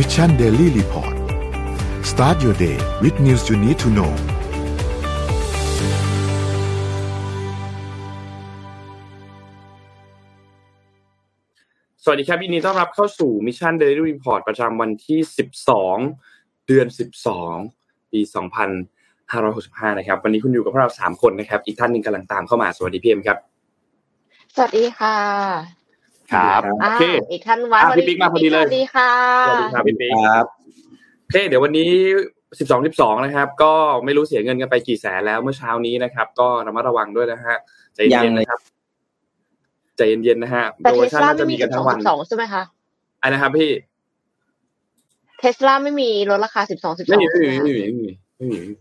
Mission Daily Report start your day with news you need to know สวัสดีครับยินดีต้อนรับเข้าสู่ Mission Daily Report ประจำวันที่ 12 เดือน 12 ปี 2565 นะครับ วันนี้คุณอยู่กับพวกเรา 3 คนนะครับ อีกท่านหนึ่งกำลังตามเข้ามา สวัสดีพี่เอ็มครับ สวัสดีค่ะ ครับอ่าโอเคอีกท่านวัดอะพี่ปิ๊กมาพอดีเลยสวัสดีค่ะสวัสดีครับพี่ปิ๊กครับโอเคเดี๋ยววันนี้12 12นะครับ ก็ไม่รู้เสียเงินกันไปกี่แสนแล้วเมื่อเช้านี้นะครับ ก็ระมัดระวังด้วยนะฮะใจยัเย็นงๆเลยนะครับใจเย็นๆนะฮะแต่โปรเทโมสชั่นลาน่าจะไม่มีมีกันสทั้องงวันสิบสองใช่ไหมคะอันนะครับพี่เทสลาไม่มีลดราคาสิบสองสิบสไม่องมีไม่มีไม่มีไม่มีไม่มี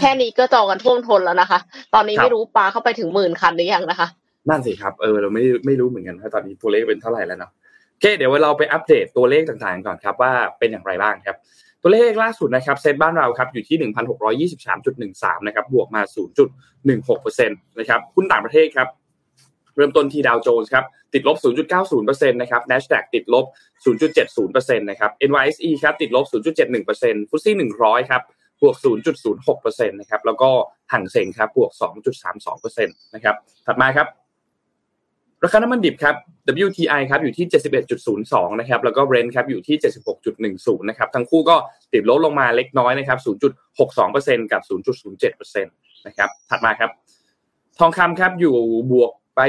แค่นี้ก็จองกันท่วมทนแล้วนะคะ ตอนนี้ครับไม่รู้ปลาเข้าไปถึงหมื่นคันหรือยังนะคะ นั่นสิครับเออเราไม่ไม่รู้เหมือนกันว่าตอนนี้ตัวเลขเป็นเท่าไหร่แล้วเนาะโอเคเดี๋ยวเราไปอัปเดตตัวเลขต่างๆก่อนครับว่าเป็นอย่างไรบ้างครับ ตัวเลขล่าสุดนะครับเซ็ตบ้านเราครับอยู่ที่ 1,623.13นะครับบวกมา 0.16%นะครับหุ้นต่างประเทศครับเริ่มต้นที่ดาวโจนส์ครับติดลบ 0.90%นะครับ NASDAQ ติดลบ 0.70%นะครับ NYSE ครับติดลบ 0.71%ฟุตซี่100ครับบวก 0.06%นะครับแล้วก็ห่งเซ็งครับบวก 2.32%นะครับถัดมาครับ ราคาน้ำมันดิบครับ WTI ครับอยู่ที่ 71.02 นะครับ แล้วก็ Brent ครับอยู่ที่ 76.10 นะครับ ทั้งคู่ก็ติดลดลงมาเล็กน้อยนะครับ 0.62%กับ 0.07%นะครับ ถัดมาครับ ทองคำครับอยู่บวกไป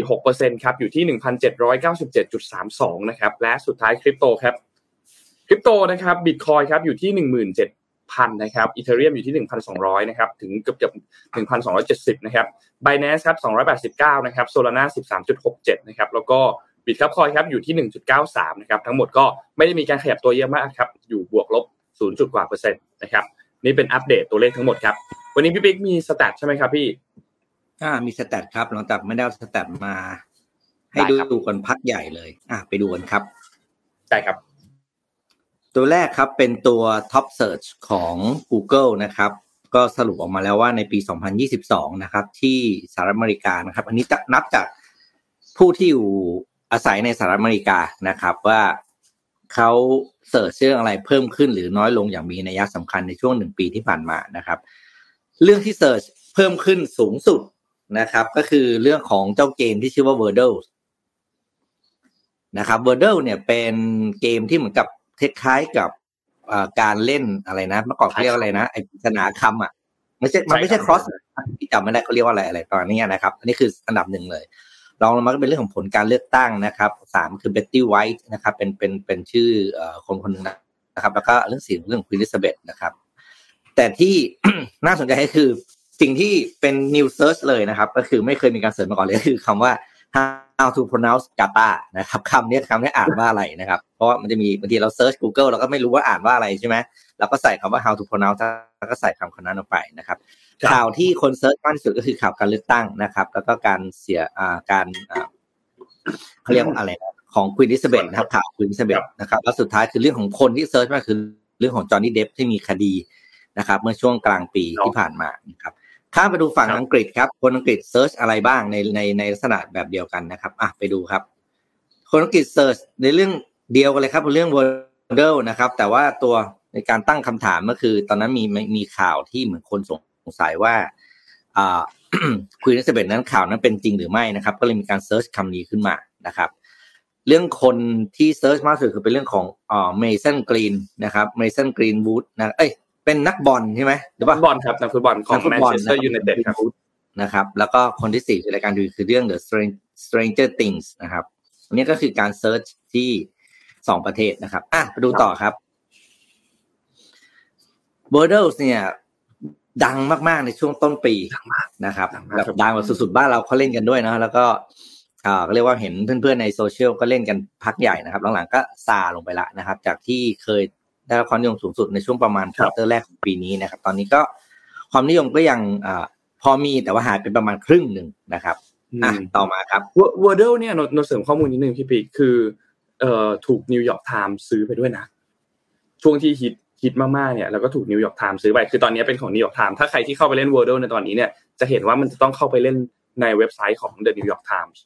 0.46%ครับ อยู่ที่ 1,797.32 นะครับ และสุดท้ายคริปโตครับ คริปโตนะครับ บิตคอยครับอยู่ที่ 17,000นะครับ Ethereum อยู่ที่ 1,200นะครับถึงเกือบเกือบ1,270นะครับ b i n a n c e ครับ289นะครับ Solana 13.67นะครับแล้วก็ Bitkub Coin ครับอยู่ที่ 1.93นะครับทั้งหมดก็ไม่ได้มีการขยับตัวเยอะมากครับอยู่บวกลบ 0. จุดกว่าเปอร์เซ็นต์นะครับนี่เป็นอัปเดตตัวเลขทั้งหมดครับวันนี้พี่ปิ๊กมี stat ใช่ไหมครับพี่อ่ามี stat ครับหลังจากไม่ได้เอา stat มา ให้ได้ดูครับดูกันพักใหญ่เลย อะไปดูกันครับใช่ครับ ตัวแรกครับเป็นตัว Top Search ของ Google นะครับ ก็สรุปออกมาแล้วว่าในปี 2022 นะครับ ที่สหรัฐอเมริกานะครับ อันนี้นับจากผู้ที่อยู่อาศัยในสหรัฐอเมริกานะครับ ว่าเขาเสิร์ชเรื่องอะไรเพิ่มขึ้นหรือน้อยลงอย่างมีนัยสำคัญในช่วงหนึ่งปีที่ผ่านมานะครับ เรื่องที่เสิร์ชเพิ่มขึ้นสูงสุดนะครับ ก็คือเรื่องของเจ้าเกมที่ชื่อว่า Wordle นะครับ Wordle เนี่ยเป็นเกมที่เหมือนกับ คล้ายๆกับอ่าการเล่นอะไรนะเมื่อก่อนเขาเรียกว่าอะไรนะไอ้ปริศนาคำอะไม่ใช่มันไม่ใช่ใช่ครับ cross ที่จำไม่ได้เขาเรียกว่าอะไรอะไรตอนนี้นะครับ อันนี้คืออันดับหนึ่งเลยรองลงมาก็เป็นเรื่องของผลการเลือกตั้งนะครับสามคือ Betty White นะครับ เป็นเป็นเป็นชื่อเอ่อคนคนหนึ่งนะครับ แล้วก็เรื่องสิ่งเรื่อง Queen Elizabeth นะครับ แต่ที่น่าสนใจก็คือสิ่งที่เป็น new search เลยนะครับ ก็คือไม่เคยมีการ search มาก่อนเลยก็คือคำว่า how to pronounce Qatar นะครับคำนี้คำนี้อ่านว่าอะไรนะครับเพ ราะว่ามันจะมีบางทีเรา search Google เราก็ไม่รู้ว่าอ่านว่าอะไรใช่ไหมเราก็ใส่คำว่า how to pronounce แล้วก็ใส่คำคนนั้นออกไปนะครับครับ ข่าวที่คน search มากที่สุดก็คือข่าวการเลือกตั้งนะครับ แล้วก็การเสียอ่าการอ่าเขาเรียกว่าอะไรนะของควีน i ิ a เบ t นะครับข่าวควีน i ิ a เบ t นะครับแล้วสุดท้ายคือเรื่องของคนที่ search มากคือเรื่องของจอห์นนี่เดปป์ที่มีคดีนะครับ เมื่อช่วงกลางปีที่ผ่านมานะครับข้ามไปดูฝั่งครับอังกฤษครับ คนอังกฤษ search อะไรบ้างในในในลักษณะแบบเดียวกันนะครับ อะไปดูครับ คนอังกฤษ search ในเรื่อง เดียวกันเลยครับเรื่อง Wordle นะครับ แต่ว่าตัวในการตั้งคำถามก็คือ ตอนนั้นมีมีข่าวที่เหมือนคนสงสัยว่าอ่า Queen Elizabeth นั้นข่าวนั้นเป็นจริงหรือไม่นะครับ ก็เลยมีการ search คำนี้ขึ้นมานะครับ เรื่องคนที่ search มากที่สุดคือเป็นเรื่องของอ่าเมสันกรีนนะครับเมสันกรีนวูดนะเอ้ยเป็นนักบอลใช่ไหมหรือฟุว่าตบอลครับนักฟุตบอลของนักฟุแมตนบอลเชสเตอร์ยูไนเต็ดครับนะครับ แล้วก็คนที่สี่คือรายการดูคือเรื่อง The Stran- Stranger Things นะครับอันนี้ก็คือการ search ที่ สองประเทศนะครับอะไปดูต่อครับ b o r d e l s เนี่ย ดังมาก ๆ ในช่วงต้นปีนะครับดังมากแบบครับดังแบบสุดๆบ้านเราเขาเล่นกันด้วยนะแล้วก็อ่าก็เรียกว่าเห็นเพื่อนๆในโซเชียลก็เล่นกันพักใหญ่นะครับ หลังๆก็ซาลงไปละนะครับ จากที่เคยได้รับความนิยมสูงสุดในช่วงประมาณ quarter แรกของปีนี้นะครับ ตอนนี้ก็ความนิยมก็ยังอ่าพอมีแต่ว่าหายไปประมาณครึ่งหนึ่งนะครับอะต่อมาครับ Wordle เนี่ยโนโนเสริมข้อมูลนิดนึงพี่ปิ๊กคือ เอ่อถูกนิวยอร์กไทม์ซื้อไปด้วยนะช่วงที่ฮิตฮิตมากๆเนี่ยแล้วก็ถูกนิวยอร์กไทม์ซื้อไปคือตอนนี้เป็นของนิวยอร์กไทม์ถ้าใครที่เข้าไปเล่น Wordle ในตอนนี้เนี่ยจะเห็นว่ามันจะต้องเข้าไปเล่นในเว็บไซต์ของ The New York Times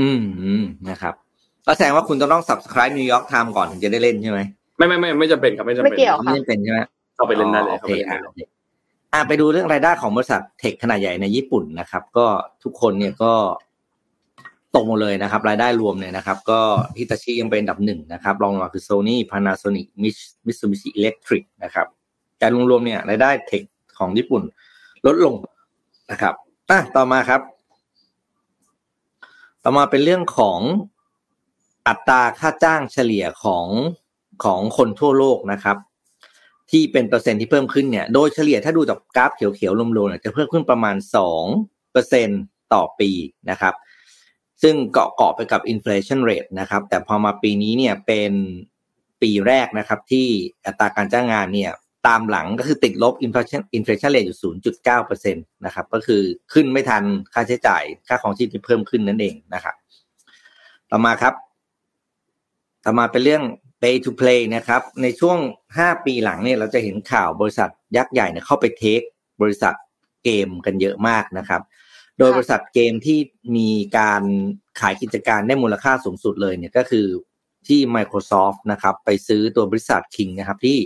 อืมอืมนะครับก็แสดงว่าคุณต้องต้อง subscribe New York Times ก่อนถึงจะได้เล่นใช่ไหมไม่ไม่ไม่ไม่จำเป็นครับไม่จำเป็นไม่เกี่ยวไม่จำเป็นใช่ไหมเข้าไปเล่นได้เลยอ๋อเข้าโอไปเคเล่นได้อะเลยโอเคอะไปดูเรื่องรายได้ของบริษัทเทคขนาดใหญ่ในญี่ปุ่นนะครับ ก็ทุกคนเนี่ยก็ ตกหมดเลยนะครับรายได้รวมเนี่ยนะครับ ก็ฮิตาชิยังเป็นอันดับหนึ่งนะครับรองลงมาคือ Sony Panasonic Mitsubishi Electric นะครับการรวมๆเนี่ยรายได้เทคของญี่ปุ่น ลดลงนะครับอะต่อมาครับ ต่อมาเป็นเรื่องของอัตราค่าจ้างเฉลี่ยของของคนทั่วโลกนะครับ ที่เป็นเปอร์เซ็นต์ที่เพิ่มขึ้นเนี่ยโดยเฉลี่ยถ้าดูจากกราฟเขียวๆรวมๆเนี่ยจะเพิ่มขึ้นประมาณสองเปอร์เซ็นต่อปีนะครับ ซึ่งเกาะเกาะไปกับ inflation rate นะครับ แต่พอมาปีนี้เนี่ยเป็นปีแรกนะครับที่อัตราการจ้างงานเนี่ยตามหลังก็คือติดลบ inflation inflation rate อยู่ 0.9%นะครับ ก็คือขึ้นไม่ทันค่าใช้จ่ายค่าของชีพที่เพิ่มขึ้นนั่นเองนะครับ ต่อมาครับ ต่อมาเป็นเรื่อง pay to play นะครับ ในช่วง 5 ปีหลังเนี่ยเราจะเห็นข่าวบริษัทยักษ์ใหญ่เนี่ยเข้าไปเทคบริษัทเกมกันเยอะมากนะครับ โดยบริษัทเกมที่มีการขายกิจการได้มูลค่าสูงสุดเลยเนี่ยก็คือที่ Microsoft นะครับ ไปซื้อตัวบริษัท King นะครับที่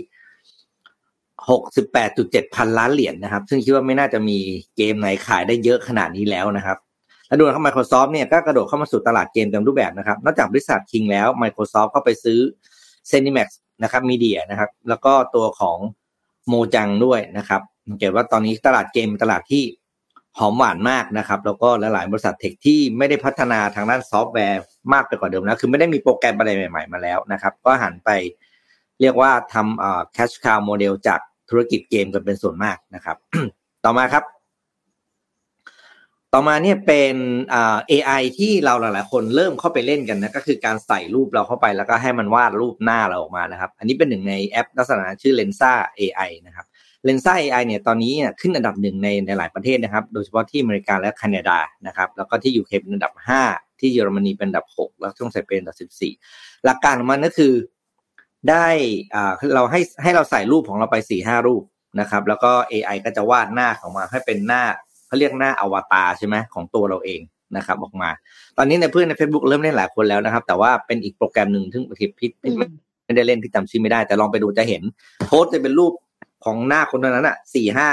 68.7พันล้านเหรียญนะครับ ซึ่งคิดว่าไม่น่าจะมีเกมไหนขายได้เยอะขนาดนี้แล้วนะครับ แล้วดูนะครับ Microsoft เนี่ยก็กระโดดเข้ามาสู่ตลาดเกมเต็มรูปแบบนะครับ นอกจากบริษัท King แล้ว Microsoft ก็ไปซื้อ Zenimax นะครับมีเดียนะครับ แล้วก็ตัวของโมจังด้วยนะครับสังเกตว่าตอนนี้ตลาดเกมเป็นตลาดที่ หอมหวานมากนะครับ แล้วก็หลายๆบริษัท tech ที่ไม่ได้พัฒนาทางด้านซอฟต์แวร์มากไปกว่าเดิมแล้ว คือไม่ได้มีโปรแกรมอะไรใหม่ ๆ มาแล้วนะครับ ก็หันไปเรียกว่าทำเอ่อ cash cow โมเดลจากธุรกิจเกมกันเป็นส่วนมากนะครับ ต่อมาครับ ต่อมาเนี่ยเป็นอ่า AI ที่เราหลาย ๆ คนเริ่มเข้าไปเล่นกันนะก็คือการใส่รูปเราเข้าไปแล้วก็ให้มันวาดรูปหน้าเราออกมานะครับ อันนี้เป็นหนึ่งในแอปลักษณะชื่อ Lensa AI นะครับ Lensa AI เนี่ยตอนนี้เนี่ยขึ้นอันดับหนึ่งในในหลายประเทศนะครับ โดยเฉพาะที่อเมริกาและแคนาดานะครับ แล้วก็ที่ UK เป็นอันดับ 5 ที่เยอรมนีเป็นอันดับ 6 แล้วช่วงใส่เป็นอันดับ 14 หลักการของมันก็คือได้อ่าเราให้ให้เราใส่รูปของเราไป4 5รูปนะครับ แล้วก็ AI ก็จะวาดหน้าของมาให้เป็นหน้าเขาเรียกหน้าอวตารใช่ไหมของตัวเราเองนะครับออกมา ตอนนี้ในเพื่อนใน Facebook เริ่มเล่นหลายคนแล้วนะครับ แต่ว่าเป็นอีกโปรแกรมหนึ่งที่พี่พี่ไม่ได้เล่นพี่จำชื่อไม่ได้ แต่ลองไปดูจะเห็นโพสจะเป็นรูป ของหน้าคนนั้นอะสี่ห้า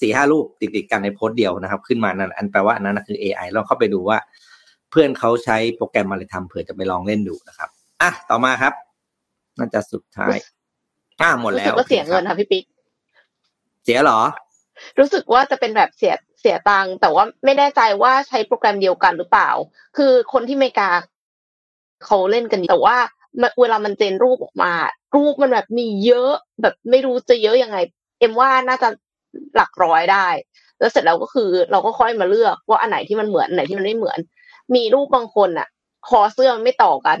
สี่ห้ารูปติดติดๆกันในโพสต์เดียวนะครับ ขึ้นมานั่นอันแปลว่าอันนั้นนะคือ AI ลองเข้าไปดูว่า เพื่อนเขาใช้โปรแกรมอะไรทำเผื่อจะไปลองเล่นดูนะครับอะต่อมาครับ น่าจะสุดท้ายอะหมดรู้แล้สึวกว่าเสียเงินค่ะพี่ปิ๊กเสียเหรอ รู้สึกว่าจะเป็นแบบเสียเสียตังค์แต่ว่าไม่แน่ใจว่าใช้โปรแกรมเดียวกันหรือเปล่า คือคนที่อเมริกาเขาเล่นกันแต่ว่า เวลามันเจนรูปออกมา รูปมันแบบมีเยอะแบบไม่รู้จะเยอะยังไง เอ็มว่าน่าจะหลักร้อยได้ แล้วเสร็จแล้วก็คือ เราก็ค่อยมาเลือกว่าอันไหนที่มันเหมือนอันไหนที่มันไม่เหมือน มีรูปบางคนอะคอเสื้อมันไม่ต่อกัน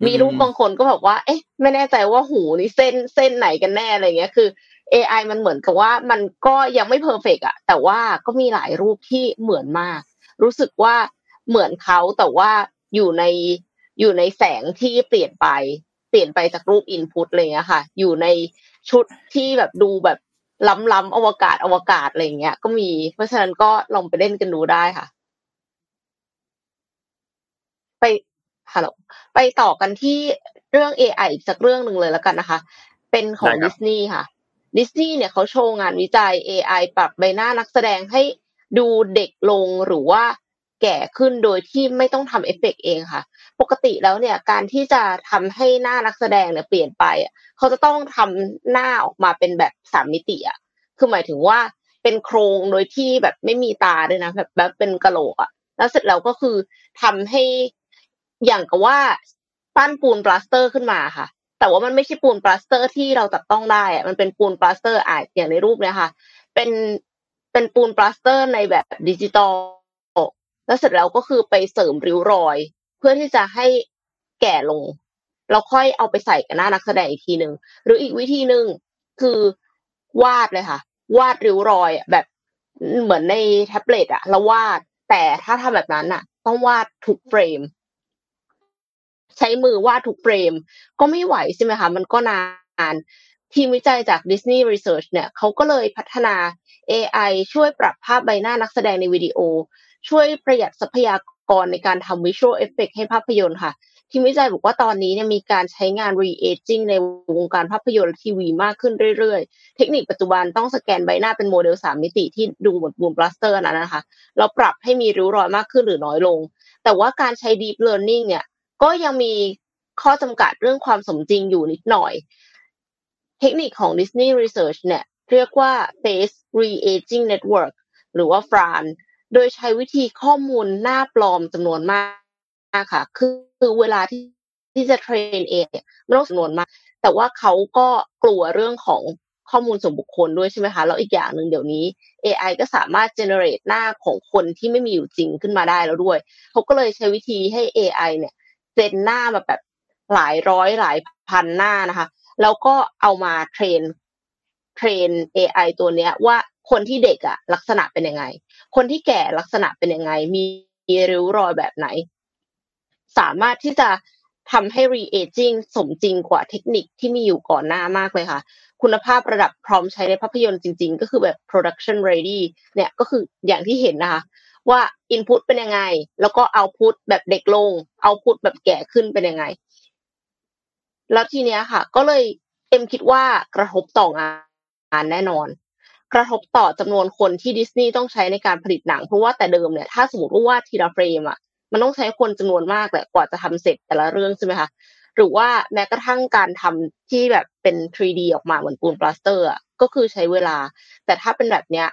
อืมมีรูปบางคนก็แบบว่า เอ๊ะ ไม่แน่ใจว่าหูนี่เส้นเส้นไหนกันแน่อะไรเงี้ยคือ AI มันเหมือนกับว่ามันก็ยังไม่เพอร์เฟกอะแต่ว่าก็มีหลายรูปที่เหมือนมาก รู้สึกว่าเหมือนเขาแต่ว่าอยู่ใน อยู่ในแสงที่เปลี่ยนไป เปลี่ยนไปจากรูปอินพุตอะไรเงี้ยค่ะ อยู่ในชุดที่แบบดูแบบล้ำๆอวกาศอวกาศอะไรเงี้ย ก็มี เพราะฉะนั้นก็ลองไปเล่นกันดูได้ค่ะ ไปฮัลโหลไปต่อกันที่เรื่อง AI อีกสักเรื่องหนึ่งเลยแล้วกันนะคะ เป็นของได้ครับดิสนีย์ค่ะดิสนีย์เนี่ยเขาโชว์งานวิจัย AI ปรับใบหน้านักแสดงให้ดูเด็กลงหรือว่า แก่ขึ้นโดยที่ไม่ต้องทำเอฟเฟกต์เองค่ะ ปกติแล้วเนี่ยการที่จะทำให้หน้านักแสดงเนี่ยเปลี่ยนไปเขาจะต้องทำหน้าออกมาเป็นแบบสามมิติอะคือหมายถึงว่าเป็นโครงโดยที่แบบไม่มีตาด้วยนะแบบแบบเป็นกระโหลกอะแล้วเสร็จแล้วก็คือทำให้อย่างกับว่าปั้นปูนปลาสเตอร์ขึ้นมาค่ะ แต่ว่ามันไม่ใช่ปูนปลาสเตอร์ที่เราจับต้องได้อะมันเป็นปูนปลาสเตอร์อะอย่างในรูปเนี่ยค่ะ เป็นเป็นปูนปลาสเตอร์ในแบบดิจิตอล แล้วเสร็จแล้วก็คือไปเสริมริ้วรอย เพื่อที่จะให้แก่ลงแล้วค่อยเอาไปใส่กับหน้านักแสดงอีกทีหนึ่งหรืออีกวิธีหนึ่งคือวาดเลยค่ะ วาดริ้วรอยแบบเหมือนในแท็บเล็ตอะแล้ววาด แต่ถ้าทำแบบนั้นอะต้องวาดทุกเฟรม ใช้มือวาดทุกเฟรม ก็ไม่ไหวใช่ไหมคะมันก็นานทีมวิจัยจาก Disney Research เนี่ยเขาก็เลยพัฒนา AI ช่วยปรับภาพใบหน้านักแสดงในวิดีโอ ช่วยประหยัดทรัพยากรในการทำ Visual Effect ให้ภาพยนตร์ค่ะ ทีมวิจัยบอกว่าตอนนี้เนี่ยมีการใช้งาน re-aging ในวงการภาพยนตร์ทีวีมากขึ้นเรื่อยๆ เทคนิคปัจจุบันต้องสแกนใบหน้าเป็นโมเดลสามมิติที่ดูเหมือนปูนปลาสเตอร์นั้นนะคะเราปรับให้มีริ้วรอยมากขึ้นหรือน้อยลง แต่ว่าการใช้ deep learning เนี่ยก็ยังมีข้อจำกัดเรื่องความสมจริงอยู่นิดหน่อย เทคนิคของ Disney Research เนี่ยเรียกว่า Face Re-aging Network หรือว่า FRAN โดยใช้วิธีข้อมูลหน้าปลอมจำนวนมากค่ะ คือคือเวลาที่ที่จะเทรนเองเนี่ยไม่ต้องจำนวนมาก แต่ว่าเขาก็กลัวเรื่องของข้อมูลส่วนบุคคลด้วยใช่ไหมคะแล้วอีกอย่างหนึ่งเดี๋ยวนี้ AI ก็สามารถ generate หน้าของคนที่ไม่มีอยู่จริงขึ้นมาได้แล้วด้วยเขาก็เลยใช้วิธีให้ AI เนี่ย gen หน้ามาแบบหลายร้อยหลายพันหน้านะคะ แล้วก็เอามาเทรนเทรน AI ตัวเนี้ยว่า คนที่เด็กอะลักษณะเป็นยังไง คนที่แก่ลักษณะเป็นยังไง มีริ้วรอยแบบไหน สามารถที่จะทำให้ re-aging สมจริงกว่าเทคนิคที่มีอยู่ก่อนหน้ามากเลยค่ะ คุณภาพระดับพร้อมใช้ในภาพยนตร์จริง ๆ ก็คือแบบ production ready เนี่ยก็คืออย่างที่เห็นนะคะ ว่า input เป็นยังไง แล้วก็ output แบบเด็กลง output แบบแก่ขึ้นเป็นยังไง แล้วทีเนี้ยค่ะ ก็เลยเอ็มคิดว่ากระทบต่องานแน่นอน กระทบต่อจำนวนคนที่ดิสนีย์ต้องใช้ในการผลิตหนัง เพราะว่าแต่เดิมเนี่ยถ้าสมมติว่าวาดทีละเฟรมอะมันต้องใช้คนจำนวนมากแหละกว่าจะทำเสร็จแต่ละเรื่องใช่ไหมคะหรือว่าแม้กระทั่งการทำที่แบบเป็น 3D ออกมาเหมือนปูนปลาสเตอร์อะก็คือใช้เวลา แต่ถ้าเป็นแบบเนี้ย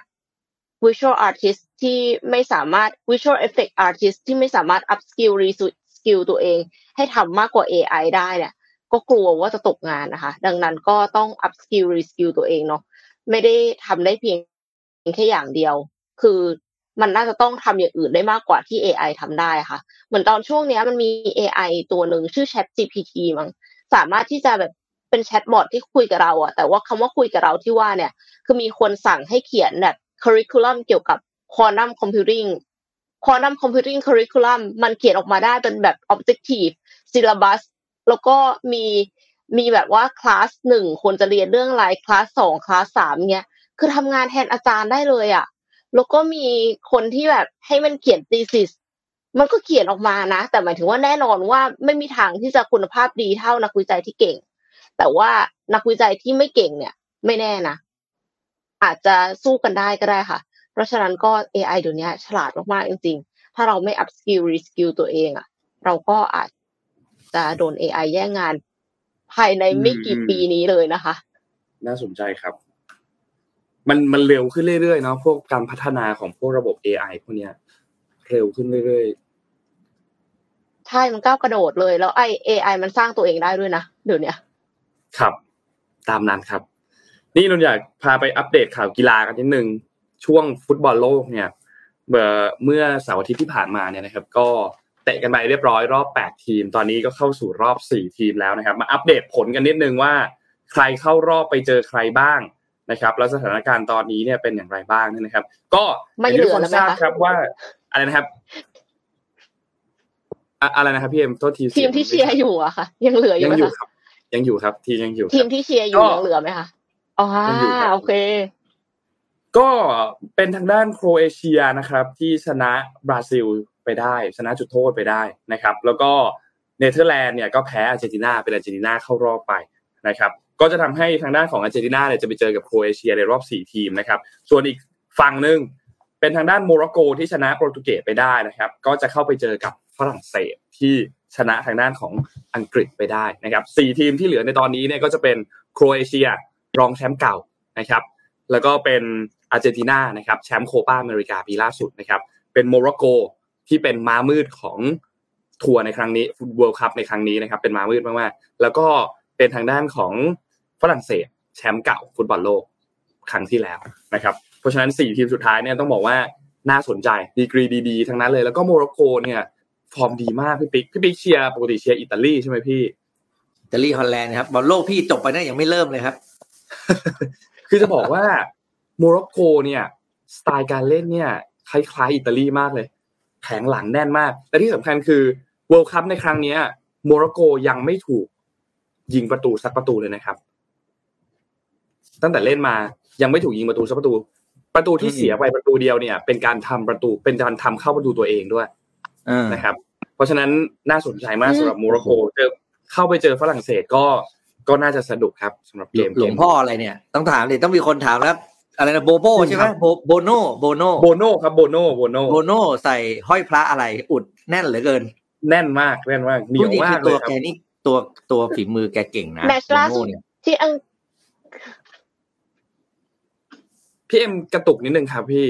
visual artist ที่ไม่สามารถ visual effect artist ที่ไม่สามารถ up skill re skill ตัวเอง ให้ทำมากกว่า AI ได้เนี่ยก็กลัวว่าจะตกงานนะคะ ดังนั้นก็ต้อง up skill re skill ตัวเองเนาะ ไม่ได้ทำได้เพียงแค่อย่างเดียว คือมันน่าจะต้องทำอย่างอื่นได้มากกว่าที่ AI ทำได้ค่ะ เหมือนตอนช่วงนี้มันมี AI ตัวหนึ่งชื่อ Chat GPT มั้งสามารถที่จะแบบเป็นแชทบอทที่คุยกับเราอะแต่ว่าคำว่าคุยกับเราที่ว่าเนี่ย คือมีคนสั่งให้เขียนแบบ curriculum เกี่ยวกับ quantum computing quantum computing curriculum มันเขียนออกมาได้เป็นแบบ objective syllabus แล้วก็มี มีแบบว่าคลาสหนึ่งควรจะเรียนเรื่องอะไรคลาสสองคลาสสามเนี้ยคือทำงานแทนอาจารย์ได้เลยอะแล้วก็มีคนที่แบบให้มันเขียน thesis มันก็เขียนออกมานะ แต่หมายถึงว่าแน่นอนว่าไม่มีทางที่จะคุณภาพดีเท่านักวิจัยที่เก่ง แต่ว่านักวิจัยที่ไม่เก่งเนี่ย ไม่แน่นะอาจจะสู้กันได้ก็ได้ค่ะ เพราะฉะนั้นก็ AI เดี๋ยวนี้ฉลาดมากๆจริง ๆ ถ้าเราไม่ up skill re skill ตัวเองอะเราก็อาจจะโดน AI แย่งงาน ภายในไม่กี่ปีนี้เลยนะคะ น่าสนใจครับ มันมันเร็วขึ้นเรื่อยๆเนาะพวกการพัฒนาของพวกระบบ AI พวกเนี้ย เร็วขึ้นเรื่อยๆใช่มันก้าวกระโดดเลยแล้วไอ AI มันสร้างตัวเองได้ด้วยนะเดี๋ยวนี้ครับ ตามนั้นครับ นี่เราอยากพาไปอัปเดตข่าวกีฬากันนิดนึงช่วงฟุตบอลโลกเนี่ยเมื่อเสาร์อาทิตย์ที่ผ่านมาเนี่ยนะครับ ก็ เตะกันไปเรียบร้อยรอบ 8 ทีม ตอนนี้ก็เข้าสู่รอบ 4 ทีมแล้วนะครับ มาอัปเดตผลกันนิดนึงว่า ใครเข้ารอบไปเจอใครบ้างนะครับ แล้วสถานการณ์ตอนนี้เนี่ยเป็นอย่างไรบ้างนะครับ ก็ไม่เหลือแล้วทราบครับว่าอะไรนะครับ อะไรนะครับพี่เอ็มโทษทีทีมที่เชียร์อยู่อะค่ะ ยังเหลืออยู่ไหมครับยังอยู่ครับ ทียังอยู่ ทีมที่เชียร์อยู่ยังเหลือไหมคะอ๋อโอเคก็เป็นทางด้านโครเอเชียนะครับ ที่ชนะบราซิล ไปได้ชนะจุดโทษไปได้นะครับ แล้วก็เนเธอร์แลนด์เนี่ยก็แพ้อาร์เจนตินาเป็นอาร์เจนตินาเข้ารอบไปนะครับก็จะทำให้ทางด้านของอาร์เจนตินาเนี่ยจะไปเจอกับโครเอเชียในรอบ 4 ทีมนะครับ ส่วนอีกฝั่งหนึ่งเป็นทางด้านโมร็อกโกที่ชนะโปรตุเกสไปได้นะครับ ก็จะเข้าไปเจอกับฝรั่งเศสที่ชนะทางด้านของอังกฤษไปได้นะครับสี่ทีมที่เหลือในตอนนี้เนี่ยก็จะเป็นโครเอเชียรองแชมป์เก่านะครับ แล้วก็เป็นอาร์เจนตินานะครับแชมป์โคปาอเมริกาปีล่าสุดนะครับ เป็นโมร็อกโก ที่เป็นม้ามืดของทัวร์ในครั้งนี้ฟุตบอลคัพในครั้งนี้นะครับ เป็นม้ามืดมากๆแล้วก็เป็นทางด้านของฝรั่งเศสแชมป์เก่าฟุตบอลโลกครั้งที่แล้วนะครับ เพราะฉะนั้นสี่ทีมสุดท้ายเนี่ยต้องบอกว่าน่าสนใจดีกรีดีๆทั้งนั้นเลยแล้วก็โมร็อกโกเนี่ยฟอร์มดีมากพี่ปิ๊กพี่ปิ๊กเชียร์ปกติเชียร์อิตาลีใช่ไหมพี่อิตาลีฮอลแลนด์ครับบอลโลกพี่จบไปได้ยังไม่เริ่มเลยครับ คือจะบอกว่าโมร็อกโกเนี่ย สไตล์การเล่นเนี่ยคล้ายๆอิตาลีมากเลย แผงหลังแน่นมาก และที่สำคัญคือ World Cup ในครั้งนี้โมร็อกโกยังไม่ถูกยิงประตูสักประตูเลยนะครับ ตั้งแต่เล่นมายังไม่ถูกยิงประตูสักประตู ประตูที่เสียไปประตูเดียวเนี่ย เป็นการทำประตูเป็นการทำเข้าประตูตัวเองด้วยนะครับราะฉะนั้นน่าสนใจมากสำหรับโมร็อกโกเจอเข้าไปเจอฝรั่งเศสก็ก็น่าจะสนุกครับสำหรับเกมหลวงพ่ออะไรเนี่ย ต้องถามเลยต้องมีคนถามแล้ว อะไรนะโบโบใช่ไหมโบโบโนโบโนโบโนครับโบโนโบโนโบโนใส่ห้อยพระอะไรอุดแน่นเหลือเกิน แน่นมากแน่นมากเหนียวมากเลตัยวครับแกนี่ตัวตัวฝีมือแกเก่งนะแมตช์ล่าสุดโบโน่เนี่ยที่อังพี่เอ็มกระตุกนิดนึงครับพี่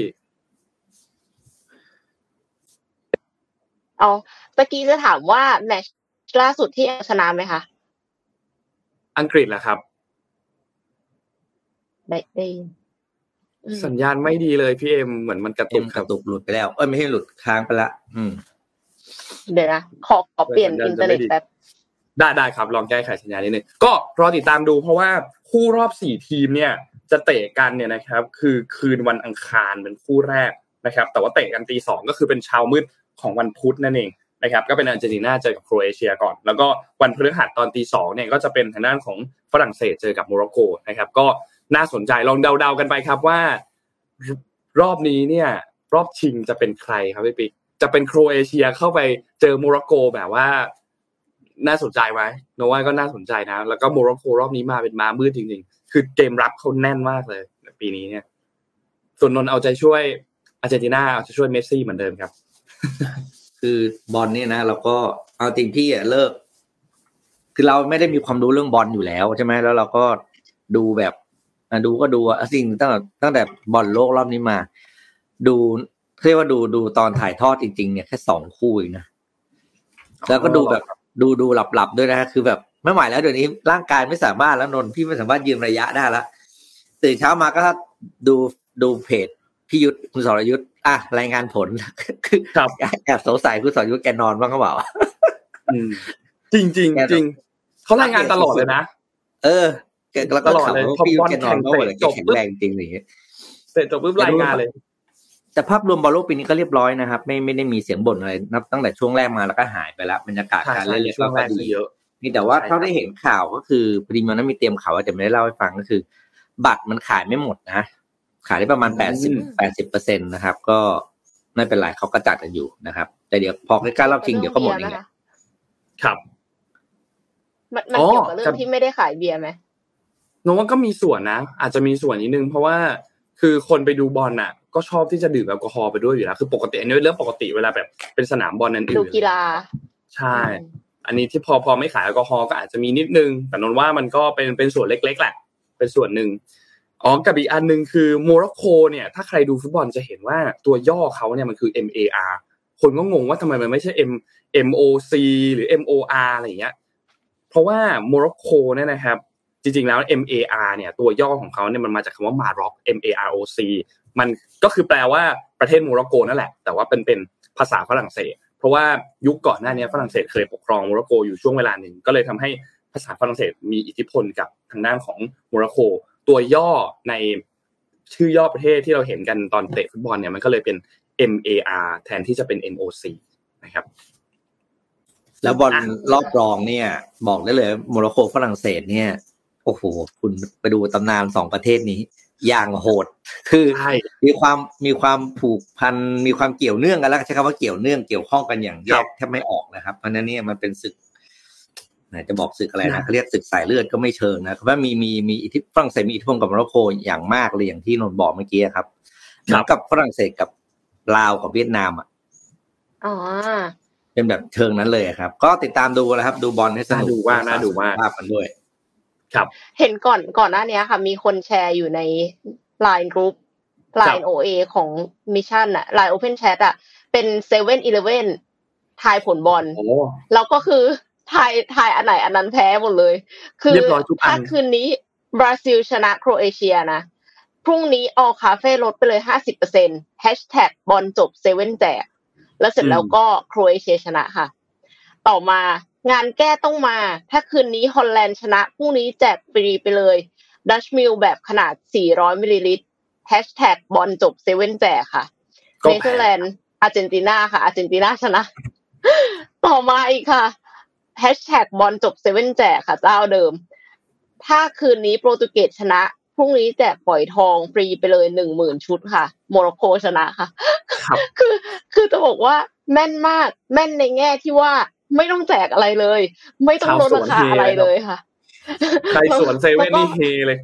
เอาตะกี้จะถามว่าแมตช์ล่าสุดที่อังชนะไหมคะ อังกฤษแหละครับ ได้ได้ยินอืม สัญญาณไม่ดีเลยพี่เอ็มเหมือนมันกระเอ็ตุมกกครัระบตุกหลุดไปแล้ว เอ้ยไม่ให้หลุดค้างไปละอืม เดี๋ยวนะขอขอเปลี่ยนอินเทอร์เน็ตแป๊บได้ได้ครับ ลองแก้ไขสัญญาณนิดนึงก็รอติดตามดูเพราะว่าคู่รอบสี่ทีมเนี่ย จะเตะกันเนี่ยนะครับ คือคืนวันอังคารเป็นคู่แรกนะครับ แต่ว่าเตะกันตีสองก็คือเป็นเช้ามืดของวันพุธนั่นเองนะครับก็เป็นอาร์เจนตินาเจอกับโครเอเชียก่อน แล้วก็วันพฤหัสตอนตีสองเนี่ยก็จะเป็นทางด้านของฝรั่งเศสเจอกับโมร็อกโกนะครับก็ น่าสนใจลองเดาๆกันไปครับว่า รอบนี้เนี่ย รอบชิงจะเป็นใครครับพี่ปิ๊กจะเป็นโครเอเชียเข้าไปเจอโมร็อกโกแบบว่าน่าสนใจไหมนนท์ว่าก็น่าสนใจนะ แล้วก็โมร็อกโกรอบนี้มาเป็นม้ามืดจริง ๆ คือเกมรับเขาแน่นมากเลย ปีนี้เนี่ย ส่วนนนเอาใจช่วยอาร์เจนตินาเอาใจช่วยเมสซี่เหมือนเดิมครับ คือบอลเนี่ยนะเราก็เอาจริงพี่อะเลิก คือเราไม่ได้มีความรู้เรื่องบอลอยู่แล้วใช่ไหมแล้วเราก็ดูแบบ ดูก็ดูอะสิ่งตั้งแต่ตั้งแต่บอลโลกรอบนี้มา ดูเรียกว่าดูดูตอนถ่ายทอดจริงๆเนี่ยแค่สองคู่เองนะแล้วก็ดูแบบดูดูหลับหลับๆด้วยนะคือแบบไม่ไหวแล้วเดี๋ยวนี้ร่างกายไม่สามารถแล้วนนท์พี่ไม่สามารถยืนระยะได้แล้วตื่นเช้ามาก็ดูดูเพจพี่ยุทธคุณสรยุทธอะรายงานผลคือครับแอบสงสัยคุณสรยุทธแกนอนบ้างก็เปล่าอืมจริงจริงแกจริงเขารายงานตลอดเลยนะเออ แกแล้วก็ตลอดถามเลยว่าพอพี่ยุทบอธลแกนอนบ้างแข่งเลยแกจบแข็งปุ๊บแรงจริงอย่างเงี้ยเสร็จจบปุ๊บรายงานเลย แต่ภาพรวมบอลโลกปีนี้ก็เรียบร้อยนะครับ ไม่ไม่ได้มีเสียงบ่นอะไรนับตั้งแต่ช่วงแรกมาแล้วก็หายไปแล้วบรรยากาศใช่การใช่เล่นช่วงแรกก็คือดีเยอะนี่แต่ว่าใช่ครับเท่าได้เห็นข่าวก็คือพอดีมันนั้นมีเตรียมข่าวว่าแต่ไม่ได้เล่าให้ฟังก็คือ บัตรมันขายไม่หมดนะขายได้ประมาณแปดสิบแปดสิบเปอร์เซ็นตนะครับ ก็ไม่เป็นไรเขาก็จัดกันอยู่นะครับ แต่เดี๋ยวพอใกล้ๆรอบชิงเดี๋ยวก็หมดเองแหละครับ มันมันอ๋อเกี่ยวกับเรื่อครังบที่ไม่ได้ขายเบียร์ไหมโนว่าก็มีส่วนนะ อาจจะมีส่วนนิดนึง เพราะว่าคือคนไปดูบอลน่ะ ก็ชอบที่จะดื่มแอลกอฮอล์ไปด้วยอยู่แล้วคือปกติอันนี้เป็นเรื่องปกติเวลาแบบเป็นสนามบอลนั่นดูอื่นกีฬาใช่ อันนี้ที่พอพอไม่ขายแอลกอฮอล์ก็อาจจะมีนิดนึง แต่นนท์ว่ามันก็เป็นเป็นส่วนเล็ก ๆ แหละ เป็นส่วนหนึ่งอ๋อกับอีกอันหนึ่งคือโมร็อกโกเนี่ยถ้าใครดูฟุตบอลจะเห็นว่าตัวย่อเขาเนี่ยมันคือ MAR คนก็งงว่าทำไมมันไม่ใช่ M MOC หรือ MOR อะไรอย่างเงี้ย เพราะว่าโมร็อกโกเนี่ยนะครับ จริงๆแล้ว MAR เนี่ยตัวย่อของเขาเนี่ยมันมาจากคำว่ามาร็อก M A R O C มันก็คือแปลว่าประเทศโมร็อกโกนั่นแหละ แต่ว่าเป็นเป็นภาษาฝรั่งเศส เพราะว่ายุคก่อนหน้านี้ฝรั่งเศสเคยปกครองโมร็อกโกอยู่ช่วงเวลาหนึ่งก็เลยทำให้ภาษาฝรั่งเศสมีอิทธิพลกับทางด้านของโมร็อกโกตัวย่อในชื่อย่อประเทศที่เราเห็นกันตอนเตะฟุตบอลเนี่ยมันก็เลยเป็น M A R แทนที่จะเป็น M O C นะครับ แล้วบอลอะรอบรองเนี่ย บอกได้เลยโมร็อกโกฝรั่งเศสเนี่ย โอ้โหคุณไปดูตำนานสองประเทศนี้ อย่างโหด คือใช่มีความมีความผูกพันมีความเกี่ยวเนื่องกันแล้วใช้คำว่าเกี่ยวเนื่องเกี่ยวข้องกันอย่างแยครักบแทบไม่ออกนะครับ เพราะฉะนั้นเนี่ยมันเป็นศึกไหนจะบอกศึกอะไรนะเขาเรียกศึกสายเลือดก็ไม่เชิงนะเพราะว่ามีมีมีอิทธิฝรั่งเศสมีอิทธิพลกับโมร็อกโกอย่างมากเลยอย่างที่นนท์บอกเมื่อกี้ครับเหมือนกับฝรั่งเศสกับลาวกับเวียดนามอะอ๋อเป็นแบบเชิงนั้นเลยครับ ก็ติดตามดูนะครับ ดูบอลให้สนุกน่าดูมากน่าดูมากภาพกันด้วย เห็นก่อนก่อนหน้านี้ค่ะ มีคนแชร์อยู่ใน Line Group Line OA ของ Mission อะ Line Open Chat อะเป็นเซเว่นอีเลเว่นทายผลบอลโอ้แล้วก็คือทายทายอันไหนอันนั้นแพ้หมดเลย คือเรียบร้อยทุกอันถ้าคืนนี้บราซิลชนะโครเอเชียนะ พรุ่งนี้ All Café ลดไปเลยห้าสิบเปอร์เซ็นแฮชแท็กบอลจบเซเว่นแจก แล้วเสร็จแล้วก็โครเอเชียชนะค่ะ ต่อมา งานแก้ต้องมา ถ้าคืนนี้ฮอลแลนด์ชนะพรุ่งนี้แจกฟรีไปเลยดัชมิลล์แบบขนาด 400มิลลิลิตรแฮชแท็กบอลจบเซเว่นแจกค่ะก็เนเธอร์แลนด์อาร์เจนตินาค่ะ อาร์เจนตินาชนะ ต่อมาอีกค่ะแฮชแท็กบอลจบเซเว่นแจกค่ะเจ้าเดิม ถ้าคืนนี้โปรตุเกสชนะ พรุ่งนี้แจกปล่อยทองฟรีไปเลยหนึ่งหมื่นชุดค่ะ โมร็อกโกชนะค่ะครับคือ คือจะบอกว่าแม่นมาก แม่นในแง่ที่ว่า ไม่ต้องแจกอะไรเลย ไม่ต้องลดราคาอะไรเลยค่ะ ใครสวนเซเว่นนี่เฮเลย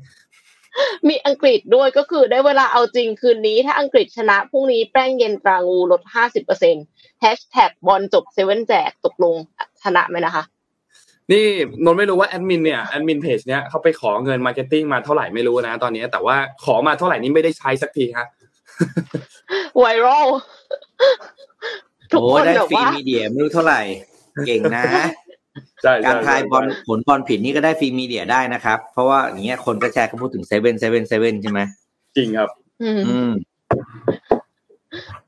มีอังกฤษด้วยก็คือได้เวลาเอาจริงคืนนี้ ถ้าอังกฤษชนะพรุ่งนี้แป้งเย็นตรางูลดห้าสิบเปอร์เซ็นแฮชแท็กบอลจบเซเว่นแจกตกลงชนะไหมนะคะนี่นนท์ไม่รู้ว่าแอดมินเนี่ยแอดมินเพจเนี้ยเขาไปขอเงิน marketing มาเท่าไหร่ไม่รู้นะตอนนี้ แต่ว่าขอมาเท่าไหร่นี่ไม่ได้ใช้สักทีฮะไวรัลทุกโอ้คนได้แบบฟรีว่ามีเดียไม่รู้เท่าไหร่ เก่งนะใช่การทายบอลใช่ผลบอลผิดนี่ก็ได้ฟรีมีเดียได้นะครับ เพราะว่าอย่างเงี้ยคนก็แชร์ก็พูดถึงเซเว่นเซเว่นเซเว่นใช่ไหมจริงครับ อืมอืม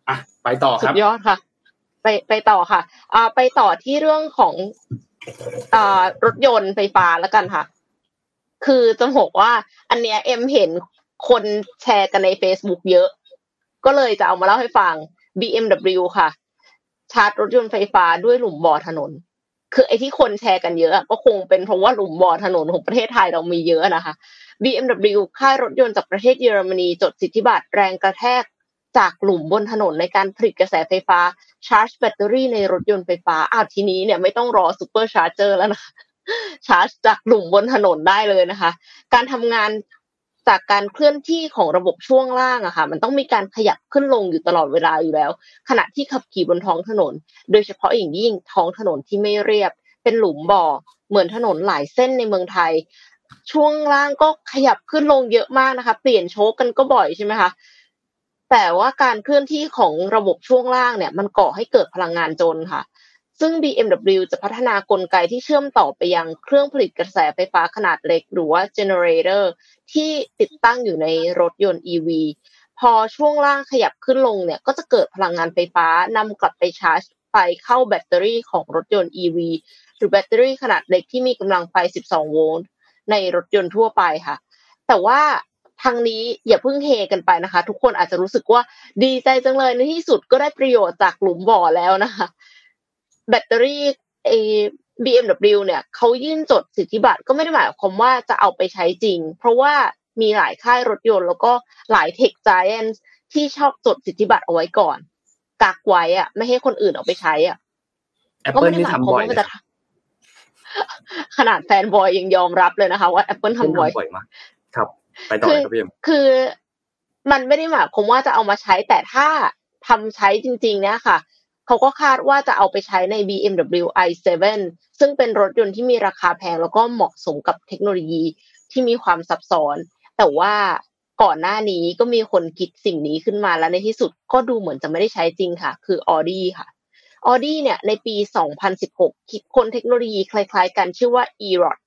อะไปต่อคสุรับดยอดค่ะ ไปไปต่อค่ะ อ่า ไปต่อที่เรื่องของอ่ารถยนต์ไฟฟ้าแล้วกันค่ะ คือจะบอกว่า อันเนี้ยเอ็มเห็นคนแชร์กันใน Facebook เยอะ ก็เลยจะเอามาเล่าให้ฟัง BMW ค่ะ ชาร์จรถยนต์ไฟฟ้าด้วยหลุมบ่อถนน คือไอ้ที่คนแชร์กันเยอะก็คงเป็นเพราะว่าหลุมบ่อถนนของประเทศไทยเรามีเยอะนะคะ BMW ค่ายรถยนต์จากประเทศเยอรมนีจดสิทธิบัตรแรงกระแทกจากหลุมบนถนนในการผลิตกระแสไฟฟ้าชาร์จแบตเตอรี่ในรถยนต์ไฟฟ้าอ้าวทีนี้เนี่ยไม่ต้องรอ supercharger แล้วนะคะชาร์จจากหลุมบนถนนได้เลยนะคะ การทำงาน จากการเคลื่อนที่ของระบบช่วงล่างอะค่ะ มันต้องมีการขยับขึ้นลงอยู่ตลอดเวลาอยู่แล้ว ขณะที่ขับขี่บนท้องถนน โดยเฉพาะอย่างยิ่งท้องถนนที่ไม่เรียบ เป็นหลุมบ่อ เหมือนถนนหลายเส้นในเมืองไทย ช่วงล่างก็ขยับขึ้นลงเยอะมากนะคะ เปลี่ยนโชคกันก็บ่อยใช่ไหมคะแต่ว่าการเคลื่อนที่ของระบบช่วงล่างเนี่ย มันก่อให้เกิดพลังงานจนค่ะ ซึ่ง BMW จะพัฒนากลไกที่เชื่อมต่อไปยังเครื่องผลิตกระแสไฟฟ้าขนาดเล็กหรือว่า generator ที่ติดตั้งอยู่ในรถยนต์ EV พอช่วงล่างขยับขึ้นลงเนี่ยก็จะเกิดพลังงานไฟฟ้านำกลับไปชาร์จไฟเข้าแบตเตอรี่ของรถยนต์ EV หรือแบตเตอรี่ขนาดเล็กที่มีกำลังไฟ 12 โวลต์ในรถยนต์ทั่วไปค่ะ แต่ว่าทางนี้อย่าเพิ่งเฮกันไปนะคะ ทุกคนอาจจะรู้สึกว่าดีใจจังเลยในที่สุดก็ได้ประโยชน์จากหลุมบ่อแล้วนะคะ แบตเตอรี่เอ BMW เนี่ยเขายื่นจดสิทธิบัตรก็ไม่ได้หมายความว่าจะเอาไปใช้จริง เพราะว่ามีหลายค่ายรถยนต์ แล้วก็หลายเทคไจแอนที่ชอบจดสิทธิบัตรเอาไว้ก่อนกักไว้อะไม่ให้คนอื่นเอาไปใช้อะแอปก็เปิลไม่ได้นี่หมายทำความบ่อยว่าเลมันยจะทำขนาดแฟนบอยยังยอมรับเลยนะคะ ว่า Apple ทำบ่อยบ่อยมากครับ ไปต่อเลยครับพี่เอ็มคือมันไม่ได้หมายความว่าจะเอามาใช้แต่ถ้าทำใช้จริง ๆ เนี่ยค่ะ เขาก็คาดว่าจะเอาไปใช้ใน BMW i7 ซึ่งเป็นรถยนต์ที่มีราคาแพงแล้วก็เหมาะสมกับเทคโนโลยีที่มีความซับซ้อน แต่ว่าก่อนหน้านี้ก็มีคนคิดสิ่งนี้ขึ้นมาแล้วในที่สุดก็ดูเหมือนจะไม่ได้ใช้จริงค่ะ คือ Audi ค่ะ Audi เนี่ยในปี 2016 คิดค้นเทคโนโลยีคล้ายๆ กันชื่อว่า e-rod